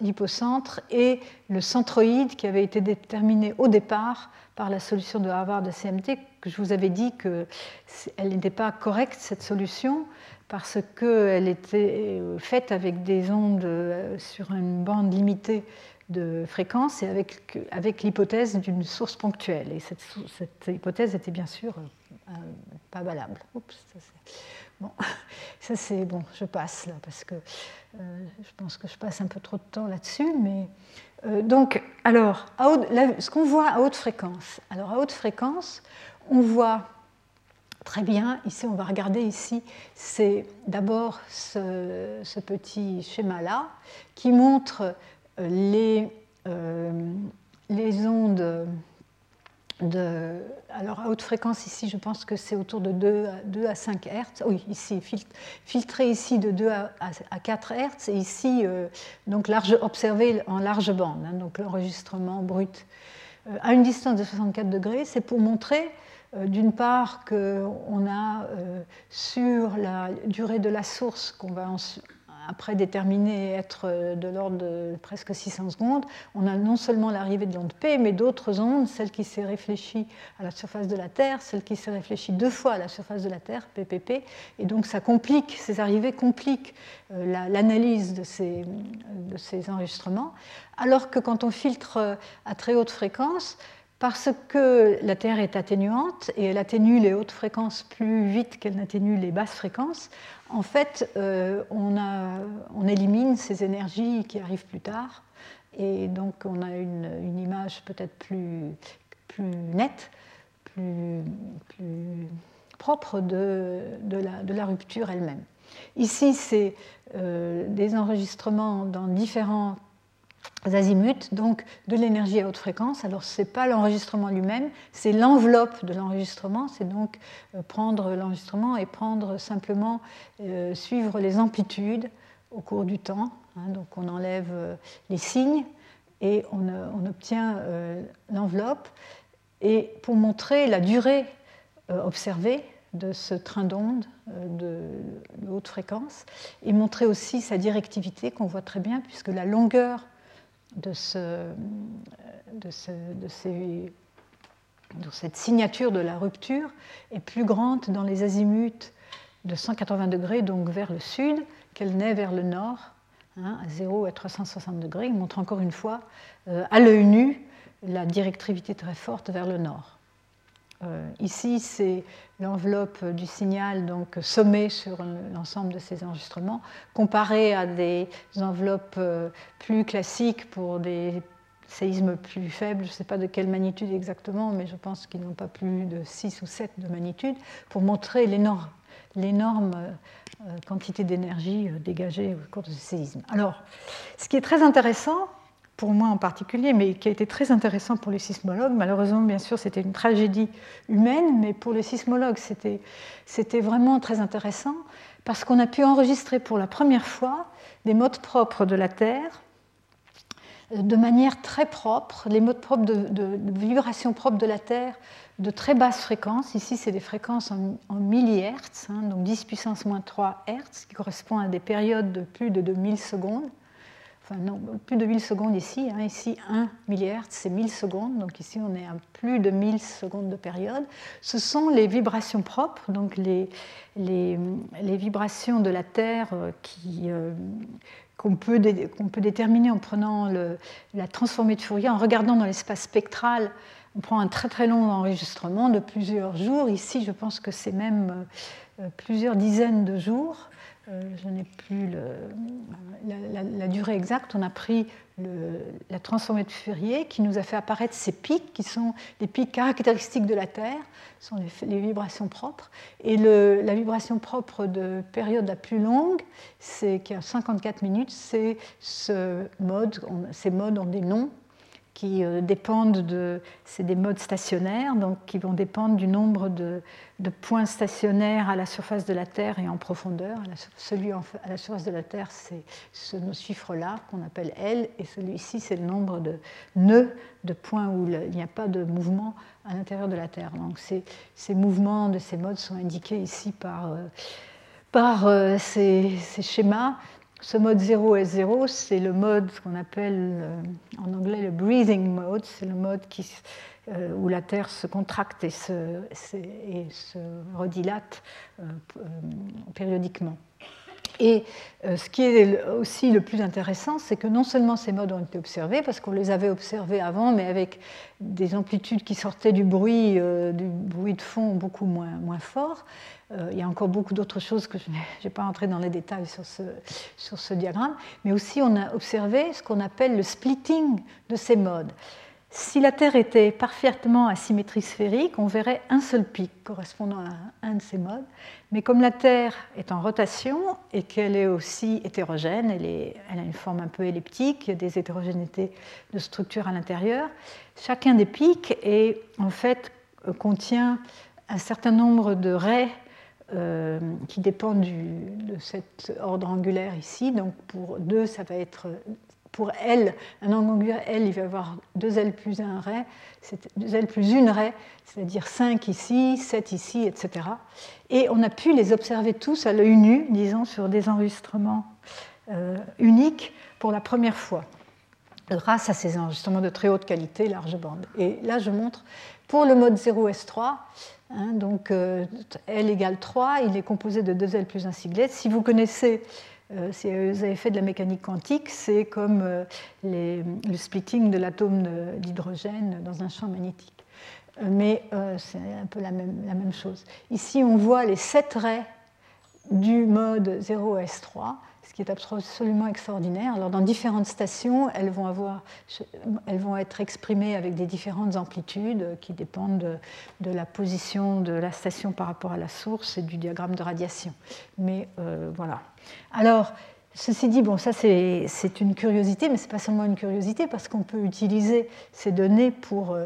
l'hypocentre et le centroïde qui avait été déterminé au départ par la solution de Harvard de CMT, que je vous avais dit qu'elle n'était pas correcte, cette solution, parce qu'elle était euh, faite avec des ondes euh, sur une bande limitée de fréquence et avec, l'hypothèse d'une source ponctuelle. Et cette, hypothèse était bien sûr euh, pas valable. Bon, ça c'est bon, je passe là parce que euh, je pense que je passe un peu trop de temps là-dessus. Mais euh, donc, alors, ce qu'on voit à haute fréquence. Alors à haute fréquence, on voit très bien. Ici, on va regarder ici. C'est d'abord ce, ce, petit schéma là qui montre les, euh, les ondes de, alors à haute fréquence ici, je pense que c'est autour de 2 à, 2 à 5 Hertz. Oui, ici, filtré ici de 2 à, à 4 Hertz et ici, euh, donc large, observé en large bande, hein, donc l'enregistrement brut. Euh, à une distance de 64 degrés, c'est pour montrer d'une part qu'on a sur la durée de la source qu'on va après déterminer être euh, de l'ordre de presque 600 secondes, on a non seulement l'arrivée de l'onde P, mais d'autres ondes, celle qui s'est réfléchie à la surface de la Terre, celle qui s'est réfléchie deux fois à la surface de la Terre, PPP, et donc ça complique, ces arrivées compliquent euh, l'analyse de ces, de ces enregistrements, alors que quand on filtre euh, à très haute fréquence, parce que la Terre est atténuante et elle atténue les hautes fréquences plus vite qu'elle n'atténue les basses fréquences, en fait, euh, on, élimine ces énergies qui arrivent plus tard. Et donc, on a une, image peut-être plus, nette, plus, propre de, la, rupture elle-même. Ici, c'est euh, des enregistrements dans différents azimuts, donc de l'énergie à haute fréquence. Alors ce n'est pas l'enregistrement lui-même, c'est l'enveloppe de l'enregistrement, c'est donc euh, prendre l'enregistrement et prendre simplement, euh, suivre les amplitudes au cours du temps. Hein. donc on enlève euh, les signes et on, obtient l'enveloppe. Et pour montrer la durée observée de ce train d'onde de, de haute fréquence, et montrer aussi sa directivité qu'on voit très bien puisque la longueur de, ce, de, ce, de, ces, de, cette signature de la rupture est plus grande dans les azimuts de 180 degrés, donc vers le sud, qu'elle n'est vers le nord, hein, à 0 et 360 degrés. Il montre encore une fois, euh, à l'œil nu, la directivité très forte vers le nord. Euh, ici, c'est l'enveloppe du signal donc sommée sur l'ensemble de ces enregistrements, comparée à des enveloppes euh, plus classiques pour des séismes plus faibles, je ne sais pas de quelle magnitude exactement, mais je pense qu'ils n'ont pas plus de 6 ou 7 de magnitude, pour montrer l'énorme, euh, quantité d'énergie dégagée au cours de ces séismes. Alors, ce qui est très intéressant, pour moi en particulier, mais qui a été très intéressant pour les sismologues. Malheureusement, bien sûr, c'était une tragédie humaine, mais pour les sismologues, c'était vraiment très intéressant parce qu'on a pu enregistrer pour la première fois des modes propres de la Terre euh, de manière très propre, les modes propres de, vibration propre de la Terre de très basse fréquence. Ici, c'est des fréquences en, en millihertz, hein, donc 10 puissance moins 3 Hertz, qui correspond à des périodes de plus de 2000 secondes enfin non, plus de 1000 secondes ici. Hein. ici, 1 millihertz, c'est 1000 secondes. Donc ici, on est à plus de 1000 secondes de période. Ce sont les vibrations propres, donc les, vibrations de la Terre euh, euh, qu'on peut, déterminer en prenant la transformée de Fourier, en regardant dans l'espace spectral. On prend un très très long enregistrement de plusieurs jours. Ici, je pense que c'est même euh, plusieurs dizaines de jours. Euh, je n'ai plus la, durée exacte, on a pris la transformée de Fourier qui nous a fait apparaître ces pics qui sont des pics caractéristiques de la Terre, ce sont les, vibrations propres. Et la vibration propre de période la plus longue, c'est qui a 54 minutes, c'est ce mode, ces modes ont des noms qui euh, dépendent de. C'est des modes stationnaires, donc qui vont dépendre du nombre de, points stationnaires à la surface de la Terre et en profondeur. celui à la surface de la Terre, c'est ce chiffre-là qu'on appelle L, et celui-ci, c'est le nombre de nœuds de points où il n'y a pas de mouvement à l'intérieur de la Terre. Donc ces, mouvements de ces modes sont indiqués ici par, euh, par euh, ces schémas. Ce mode 0S0, c'est le mode qu'on appelle euh, en anglais le breathing mode, c'est le mode euh, où la Terre se contracte et se, et se redilate euh, périodiquement. Et ce qui est aussi le plus intéressant, c'est que non seulement ces modes ont été observés, parce qu'on les avait observés avant, mais avec des amplitudes qui sortaient du bruit, du bruit de fond beaucoup moins, moins fort, euh, il y a encore beaucoup d'autres choses que je n'ai pas entré dans les détails sur ce, sur ce diagramme, mais aussi on a observé ce qu'on appelle le splitting de ces modes. Si la Terre était parfaitement à symétrie sphérique, on verrait un seul pic correspondant à un de ces modes. Mais comme la Terre est en rotation et qu'elle est aussi hétérogène, elle, a une forme un peu elliptique, il y a des hétérogénéités de structure à l'intérieur, chacun des pics est, en fait, contient un certain nombre de raies euh, qui dépend de cet ordre angulaire ici. Donc pour 2, ça va être pour L, un angle L, il va avoir 2 L plus 1 ray, 2 L plus 1 ray, c'est-à-dire 5 ici, 7 ici, etc. Et on a pu les observer tous à l'œil nu, disons, sur des enregistrements euh, uniques pour la première fois, grâce à ces enregistrements de très haute qualité, large bande. Et là, je montre pour le mode 0S3, Hein, donc euh, L égale 3, il est composé de 2 L plus un siglet. Si vous connaissez, vous avez fait de la mécanique quantique, c'est comme euh, le splitting de l'atome d'hydrogène dans un champ magnétique. Mais c'est un peu la même, chose. Ici, on voit les 7 raies du mode 0S3 ce qui est absolument extraordinaire. Alors, dans différentes stations, elles vont, être exprimées avec des différentes amplitudes qui dépendent de, la position de la station par rapport à la source et du diagramme de radiation. Mais euh, voilà. Alors, Ceci dit, bon, ça c'est une curiosité, mais ce n'est pas seulement une curiosité, parce qu'on peut utiliser ces données pour, euh,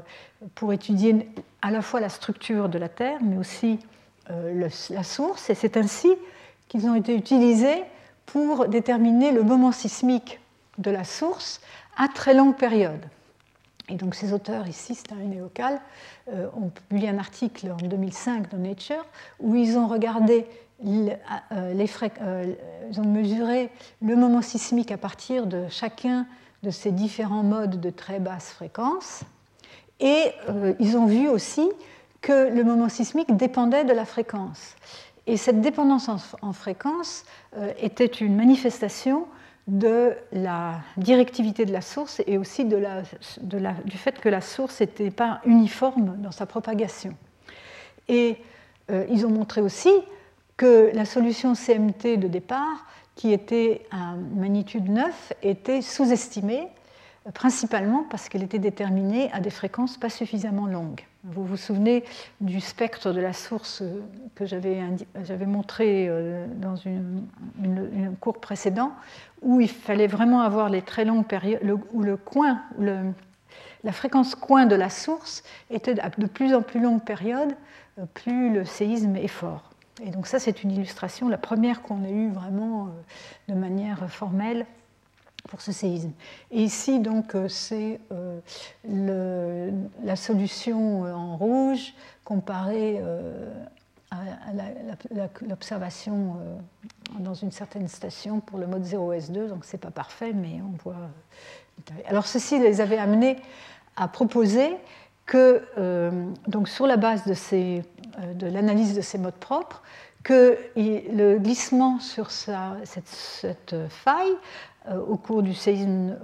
pour étudier à la fois la structure de la Terre, mais aussi euh, la source, et c'est ainsi qu'ils ont été utilisés pour déterminer le moment sismique de la source à très longue période. Et donc ces auteurs ici, c'est un néocal, euh, ont publié un article en 2005 dans Nature où ils ont regardé, euh, euh, ils ont mesuré le moment sismique à partir de chacun de ces différents modes de très basse fréquence. Et ils ont vu aussi que le moment sismique dépendait de la fréquence. Et cette dépendance en, fréquence euh, était une manifestation de la directivité de la source et aussi du fait que la source n'était pas uniforme dans sa propagation. Et euh, ils ont montré aussi que la solution CMT de départ, qui était à magnitude 9, était sous-estimée, principalement parce qu'elle était déterminée à des fréquences pas suffisamment longues. Vous vous souvenez du spectre de la source que j'avais montré euh, dans une, cours précédent, où il fallait vraiment avoir les très longues périodes, où le coin, la fréquence coin de la source était de plus en plus longue période, euh, plus le séisme est fort. Et donc ça, c'est une illustration, la première qu'on ait eue vraiment euh, de manière formelle pour ce séisme. Et ici, donc, euh, c'est euh, la solution en rouge comparée l'observation dans une certaine station pour le mode 0S2, donc c'est pas parfait, mais on voit. Alors ceci les avait amenés à proposer que, donc sur la base de, ces, de l'analyse de ces modes propres, que le glissement sur cette, faille euh, au cours du séisme,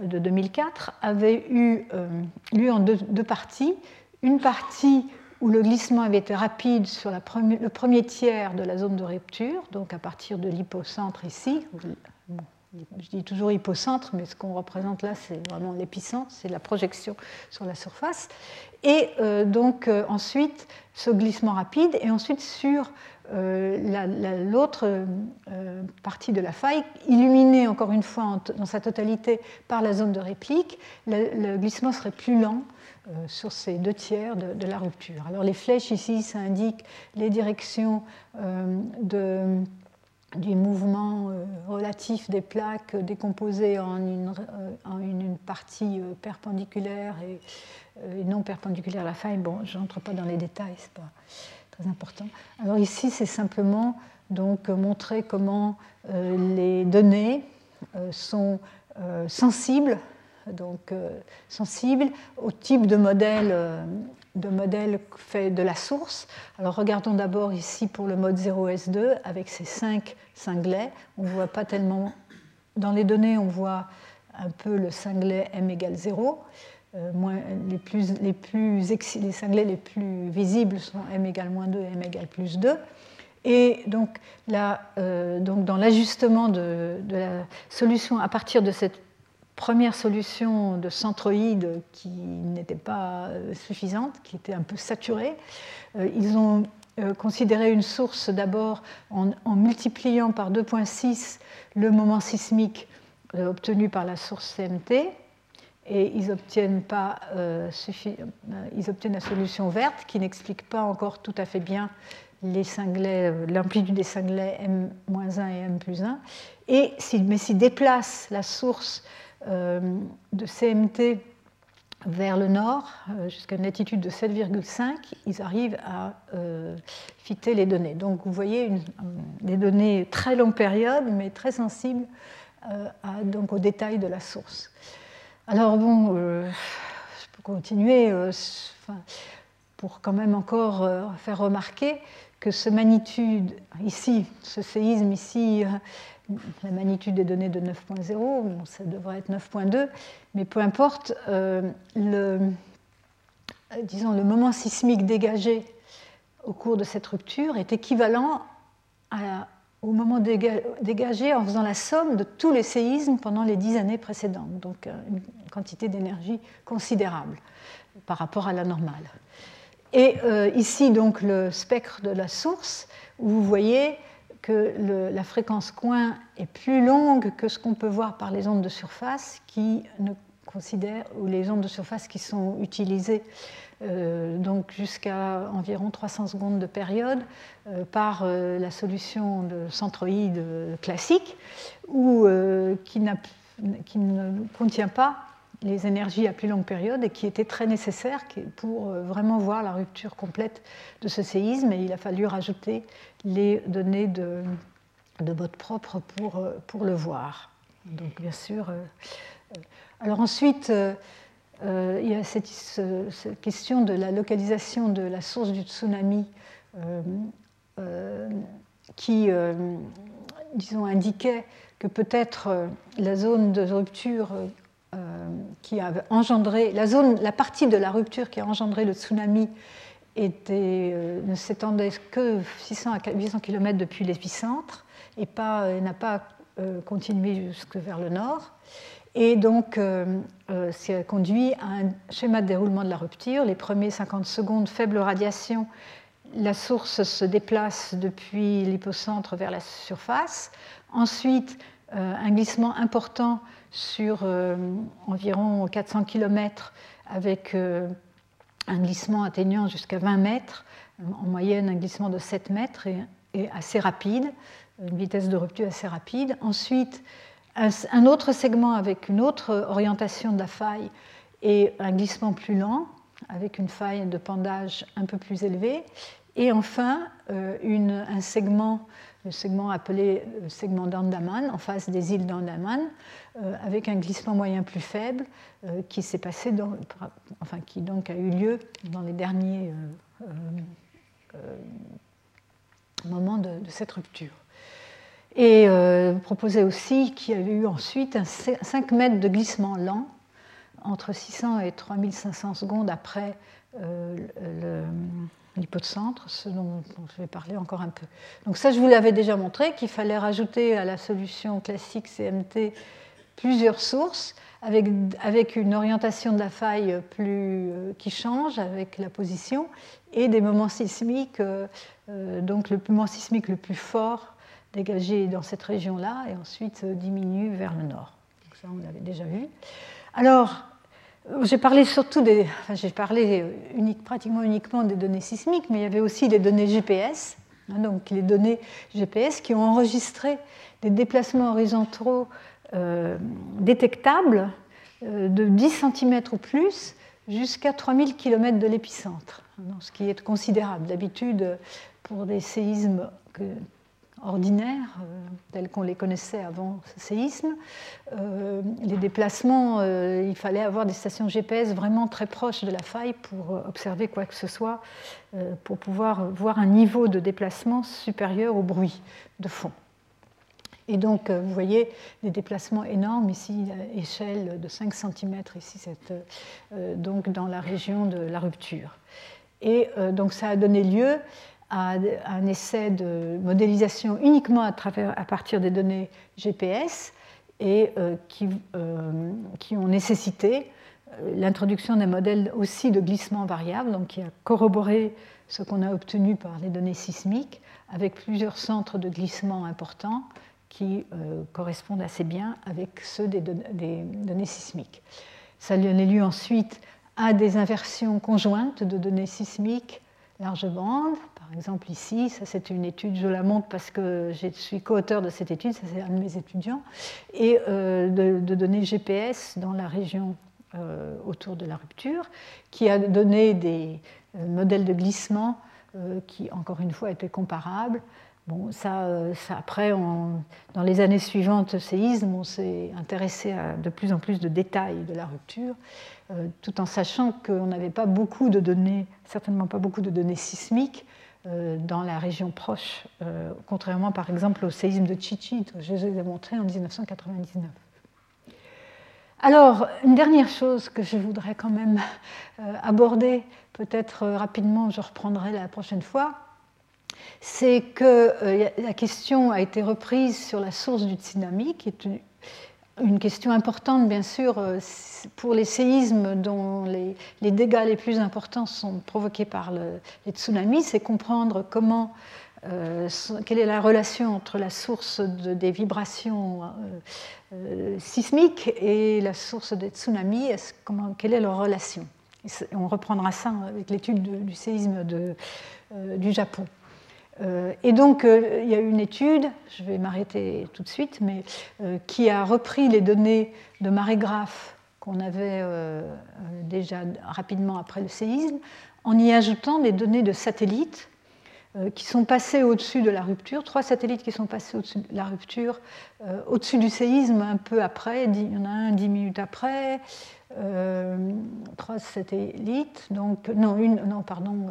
de 2004 avait eu euh, lieu en deux, parties. Une partie où le glissement avait été rapide sur le premier tiers de la zone de rupture, donc à partir de l'hypocentre ici, je dis toujours hypocentre, mais ce qu'on représente là, c'est vraiment l'épicentre, c'est la projection sur la surface. Et euh, donc euh, ensuite, ce glissement rapide, et ensuite sur euh, l'autre partie de la faille, illuminée encore une fois dans sa totalité par la zone de réplique, le, glissement serait plus lent sur ces deux tiers de, de, la rupture. Alors les flèches ici, ça indique les directions de du mouvement euh, relatif des plaques décomposées en une, euh, en une partie euh, perpendiculaire et, non perpendiculaire à la faille. Bon, je n'entre pas dans les détails, c'est pas très important. Alors ici, c'est simplement donc montrer comment les données sont sensibles, donc sensibles au type de modèle de modèles fait de la source. Alors regardons d'abord ici pour le mode 0S2 avec ces cinq cinglets. On ne voit pas tellement. Dans les données, on voit un peu le cinglet m égale 0. Euh, les, plus, les, plus, les cinglets les plus visibles sont m égale moins 2 et m égale plus 2. Et donc, là, euh, donc dans l'ajustement de, la solution à partir de cette première solution de centroïde qui n'était pas euh, suffisante, qui était un peu saturée. Euh, ils ont euh, considéré une source d'abord en, multipliant par 2,6 le moment sismique obtenu par la source CMT, et ils obtiennent, pas, ils obtiennent la solution verte qui n'explique pas encore tout à fait bien l'amplitude des cinglets M-1 et M plus 1. Et, mais s'ils déplacent la source de CMT vers le nord, euh, jusqu'à une latitude de 7,5, ils arrivent à euh, fitter les données. Donc vous voyez des données très longue période, mais très sensibles donc, aux détails de la source. Alors bon, je peux continuer pour quand même encore faire remarquer que ce magnitude ici, ce séisme ici, la magnitude des données de 9.0, ça devrait être 9.2, mais peu importe, euh, le, disons, le moment sismique dégagé au cours de cette rupture est équivalent au moment dégagé en faisant la somme de tous les séismes pendant les dix années précédentes, donc euh, une quantité d'énergie considérable par rapport à la normale. Et euh, ici, donc, le spectre de la source, où vous voyez que la fréquence coin est plus longue que ce qu'on peut voir par les ondes de surface qui ne considèrent, ou les ondes de surface qui sont utilisées euh, donc jusqu'à environ 300 secondes de période euh, par euh, la solution de centroïde classique ou qui, qui, ne contient pas les énergies à plus longue période et qui était très nécessaire pour vraiment voir la rupture complète de ce séisme. Et il a fallu rajouter les données de, de mode propre pour, euh, pour le voir. Donc bien sûr. Euh, euh, alors ensuite, il y a cette, question de la localisation de la source du tsunami qui, disons, indiquait que peut-être la zone de rupture qui a engendré, la, zone, la partie de la rupture qui a engendré le tsunami euh, ne s'étendait que 600 à 800 km depuis l'épicentre et euh, n'a pas euh, continué jusque vers le nord. Et donc, ça conduit à un schéma de déroulement de la rupture. Les premiers 50 secondes, faible radiation, la source se déplace depuis l'hypocentre vers la surface. Ensuite, un glissement important sur environ 400 km avec un glissement atteignant jusqu'à 20 mètres, en moyenne un glissement de 7 mètres et, assez rapide, une vitesse de rupture assez rapide. Ensuite, un, autre segment avec une autre orientation de la faille et un glissement plus lent, avec une faille de pendage un peu plus élevée. Et enfin, un segment, le segment appelé le segment d'Andaman, en face des îles d'Andaman, avec un glissement moyen plus faible qui s'est passé, dans, enfin qui donc a eu lieu dans les derniers moments de cette rupture. Et euh, proposait aussi qu'il y avait eu ensuite un 5 mètres de glissement lent entre 600 et 3500 secondes après euh, l'hypocentre, ce dont, je vais parler encore un peu. Donc ça, je vous l'avais déjà montré, qu'il fallait rajouter à la solution classique CMT plusieurs sources avec, avec une orientation de la faille plus, euh, qui change avec la position et des moments sismiques, euh, donc le moment sismique le plus fort dégagé dans cette région-là et ensuite euh, diminue vers le nord. Donc ça, on l'avait déjà vu. Alors, euh, j'ai parlé surtout des, enfin, j'ai parlé euh, pratiquement uniquement des données sismiques, mais il y avait aussi les données GPS, hein, donc les données GPS qui ont enregistré des déplacements horizontaux détectables de 10 cm ou plus jusqu'à 3000 km de l'épicentre, hein, ce qui est considérable. D'habitude, pour des séismes que, ordinaires, euh, tels qu'on les connaissait avant ce séisme. Euh, les déplacements, euh, il fallait avoir des stations GPS vraiment très proches de la faille pour observer quoi que ce soit, pour pouvoir voir un niveau de déplacement supérieur au bruit de fond. Et donc, vous voyez des déplacements énormes ici, échelle de 5 cm, ici, donc dans la région de la rupture. Et donc, ça a donné lieu à un essai de modélisation uniquement à, travers, à partir des données GPS et euh, qui, euh, qui, ont nécessité euh, l'introduction d'un modèle aussi de glissement variable, donc qui a corroboré ce qu'on a obtenu par les données sismiques, avec plusieurs centres de glissement importants qui correspondent assez bien avec ceux des, données sismiques. Ça donnait lieu ensuite à des inversions conjointes de données sismiques large bande, par exemple ici, ça c'est une étude, je la montre parce que je suis co-auteur de cette étude, ça c'est un de mes étudiants, et euh, de, données GPS dans la région euh, autour de la rupture, qui a donné des euh, modèles de glissement qui, encore une fois, étaient comparables. Bon, ça, ça après, dans les années suivantes, séisme, on s'est intéressé à de plus en plus de détails de la rupture. tout en sachant qu'on n'avait pas beaucoup de données, certainement pas beaucoup de données sismiques, dans la région proche, euh, contrairement par exemple au séisme de Chichi que je vous ai montré en 1999. Alors, une dernière chose que je voudrais quand même euh, aborder, peut-être rapidement, je reprendrai la prochaine fois, c'est que la question a été reprise sur la source du tsunami, qui est une question importante, bien sûr, euh, pour les séismes dont les, dégâts les plus importants sont provoqués par les tsunamis, c'est comprendre comment, euh, quelle est la relation entre la source des vibrations euh, sismiques et la source des tsunamis, quelle est leur relation? on reprendra ça avec l'étude du séisme de, du Japon. Euh, et donc, euh, il y a une étude, je vais m'arrêter tout de suite, mais euh, qui a repris les données de marégraphe qu'on avait déjà rapidement après le séisme, en y ajoutant des données de satellites qui sont passés au-dessus de la rupture, trois satellites qui sont passés au-dessus de la rupture, au-dessus du séisme un peu après, il y en a un dix minutes après, trois satellites, donc non, une, non, pardon,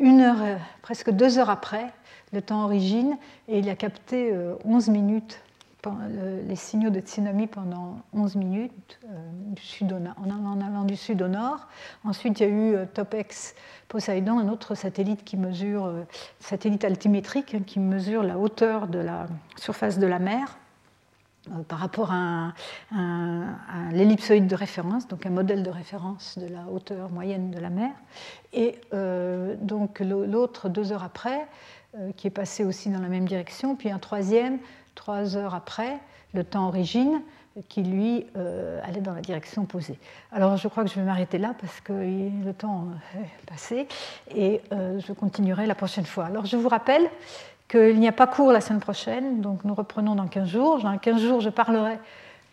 une heure, euh, presque deux heures après le temps origine, et il a capté 11 euh, minutes les signaux de tsunami pendant 11 minutes euh, du sud en allant du sud au nord. Ensuite, il y a eu TOPEX Poseidon, un autre satellite qui mesure, satellite altimétrique, hein, qui mesure la hauteur de la surface de la mer. Euh, par rapport à, l'ellipsoïde de référence, donc un modèle de référence de la hauteur moyenne de la mer. Et euh, donc l'autre deux heures après, euh, qui est passé aussi dans la même direction, puis un troisième trois heures après, le temps origine, qui lui allait dans la direction opposée. Alors je crois que je vais m'arrêter là parce que le temps est passé et je continuerai la prochaine fois. Alors je vous rappelle qu'il n'y a pas cours la semaine prochaine, donc nous reprenons dans 15 jours. Dans 15 jours, je parlerai,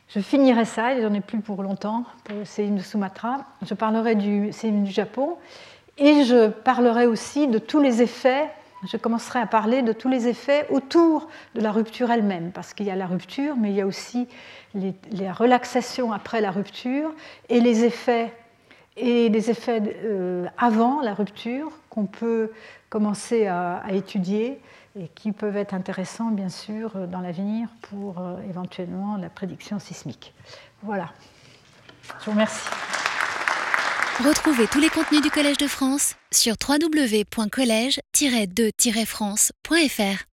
je finirai ça, j'en ai plus pour longtemps, pour le séisme de Sumatra. Je parlerai du séisme du Japon, Et je parlerai aussi de tous les effets, je commencerai à parler de tous les effets autour de la rupture elle-même, parce qu'il y a la rupture, mais il y a aussi les, relaxations après la rupture et les effets, et les effets euh, avant la rupture qu'on peut commencer à, étudier et qui peuvent être intéressants, bien sûr, dans l'avenir pour euh, éventuellement la prédiction sismique. Voilà. Je vous remercie. Retrouvez tous les contenus du Collège de France sur www.colège-2-france.fr.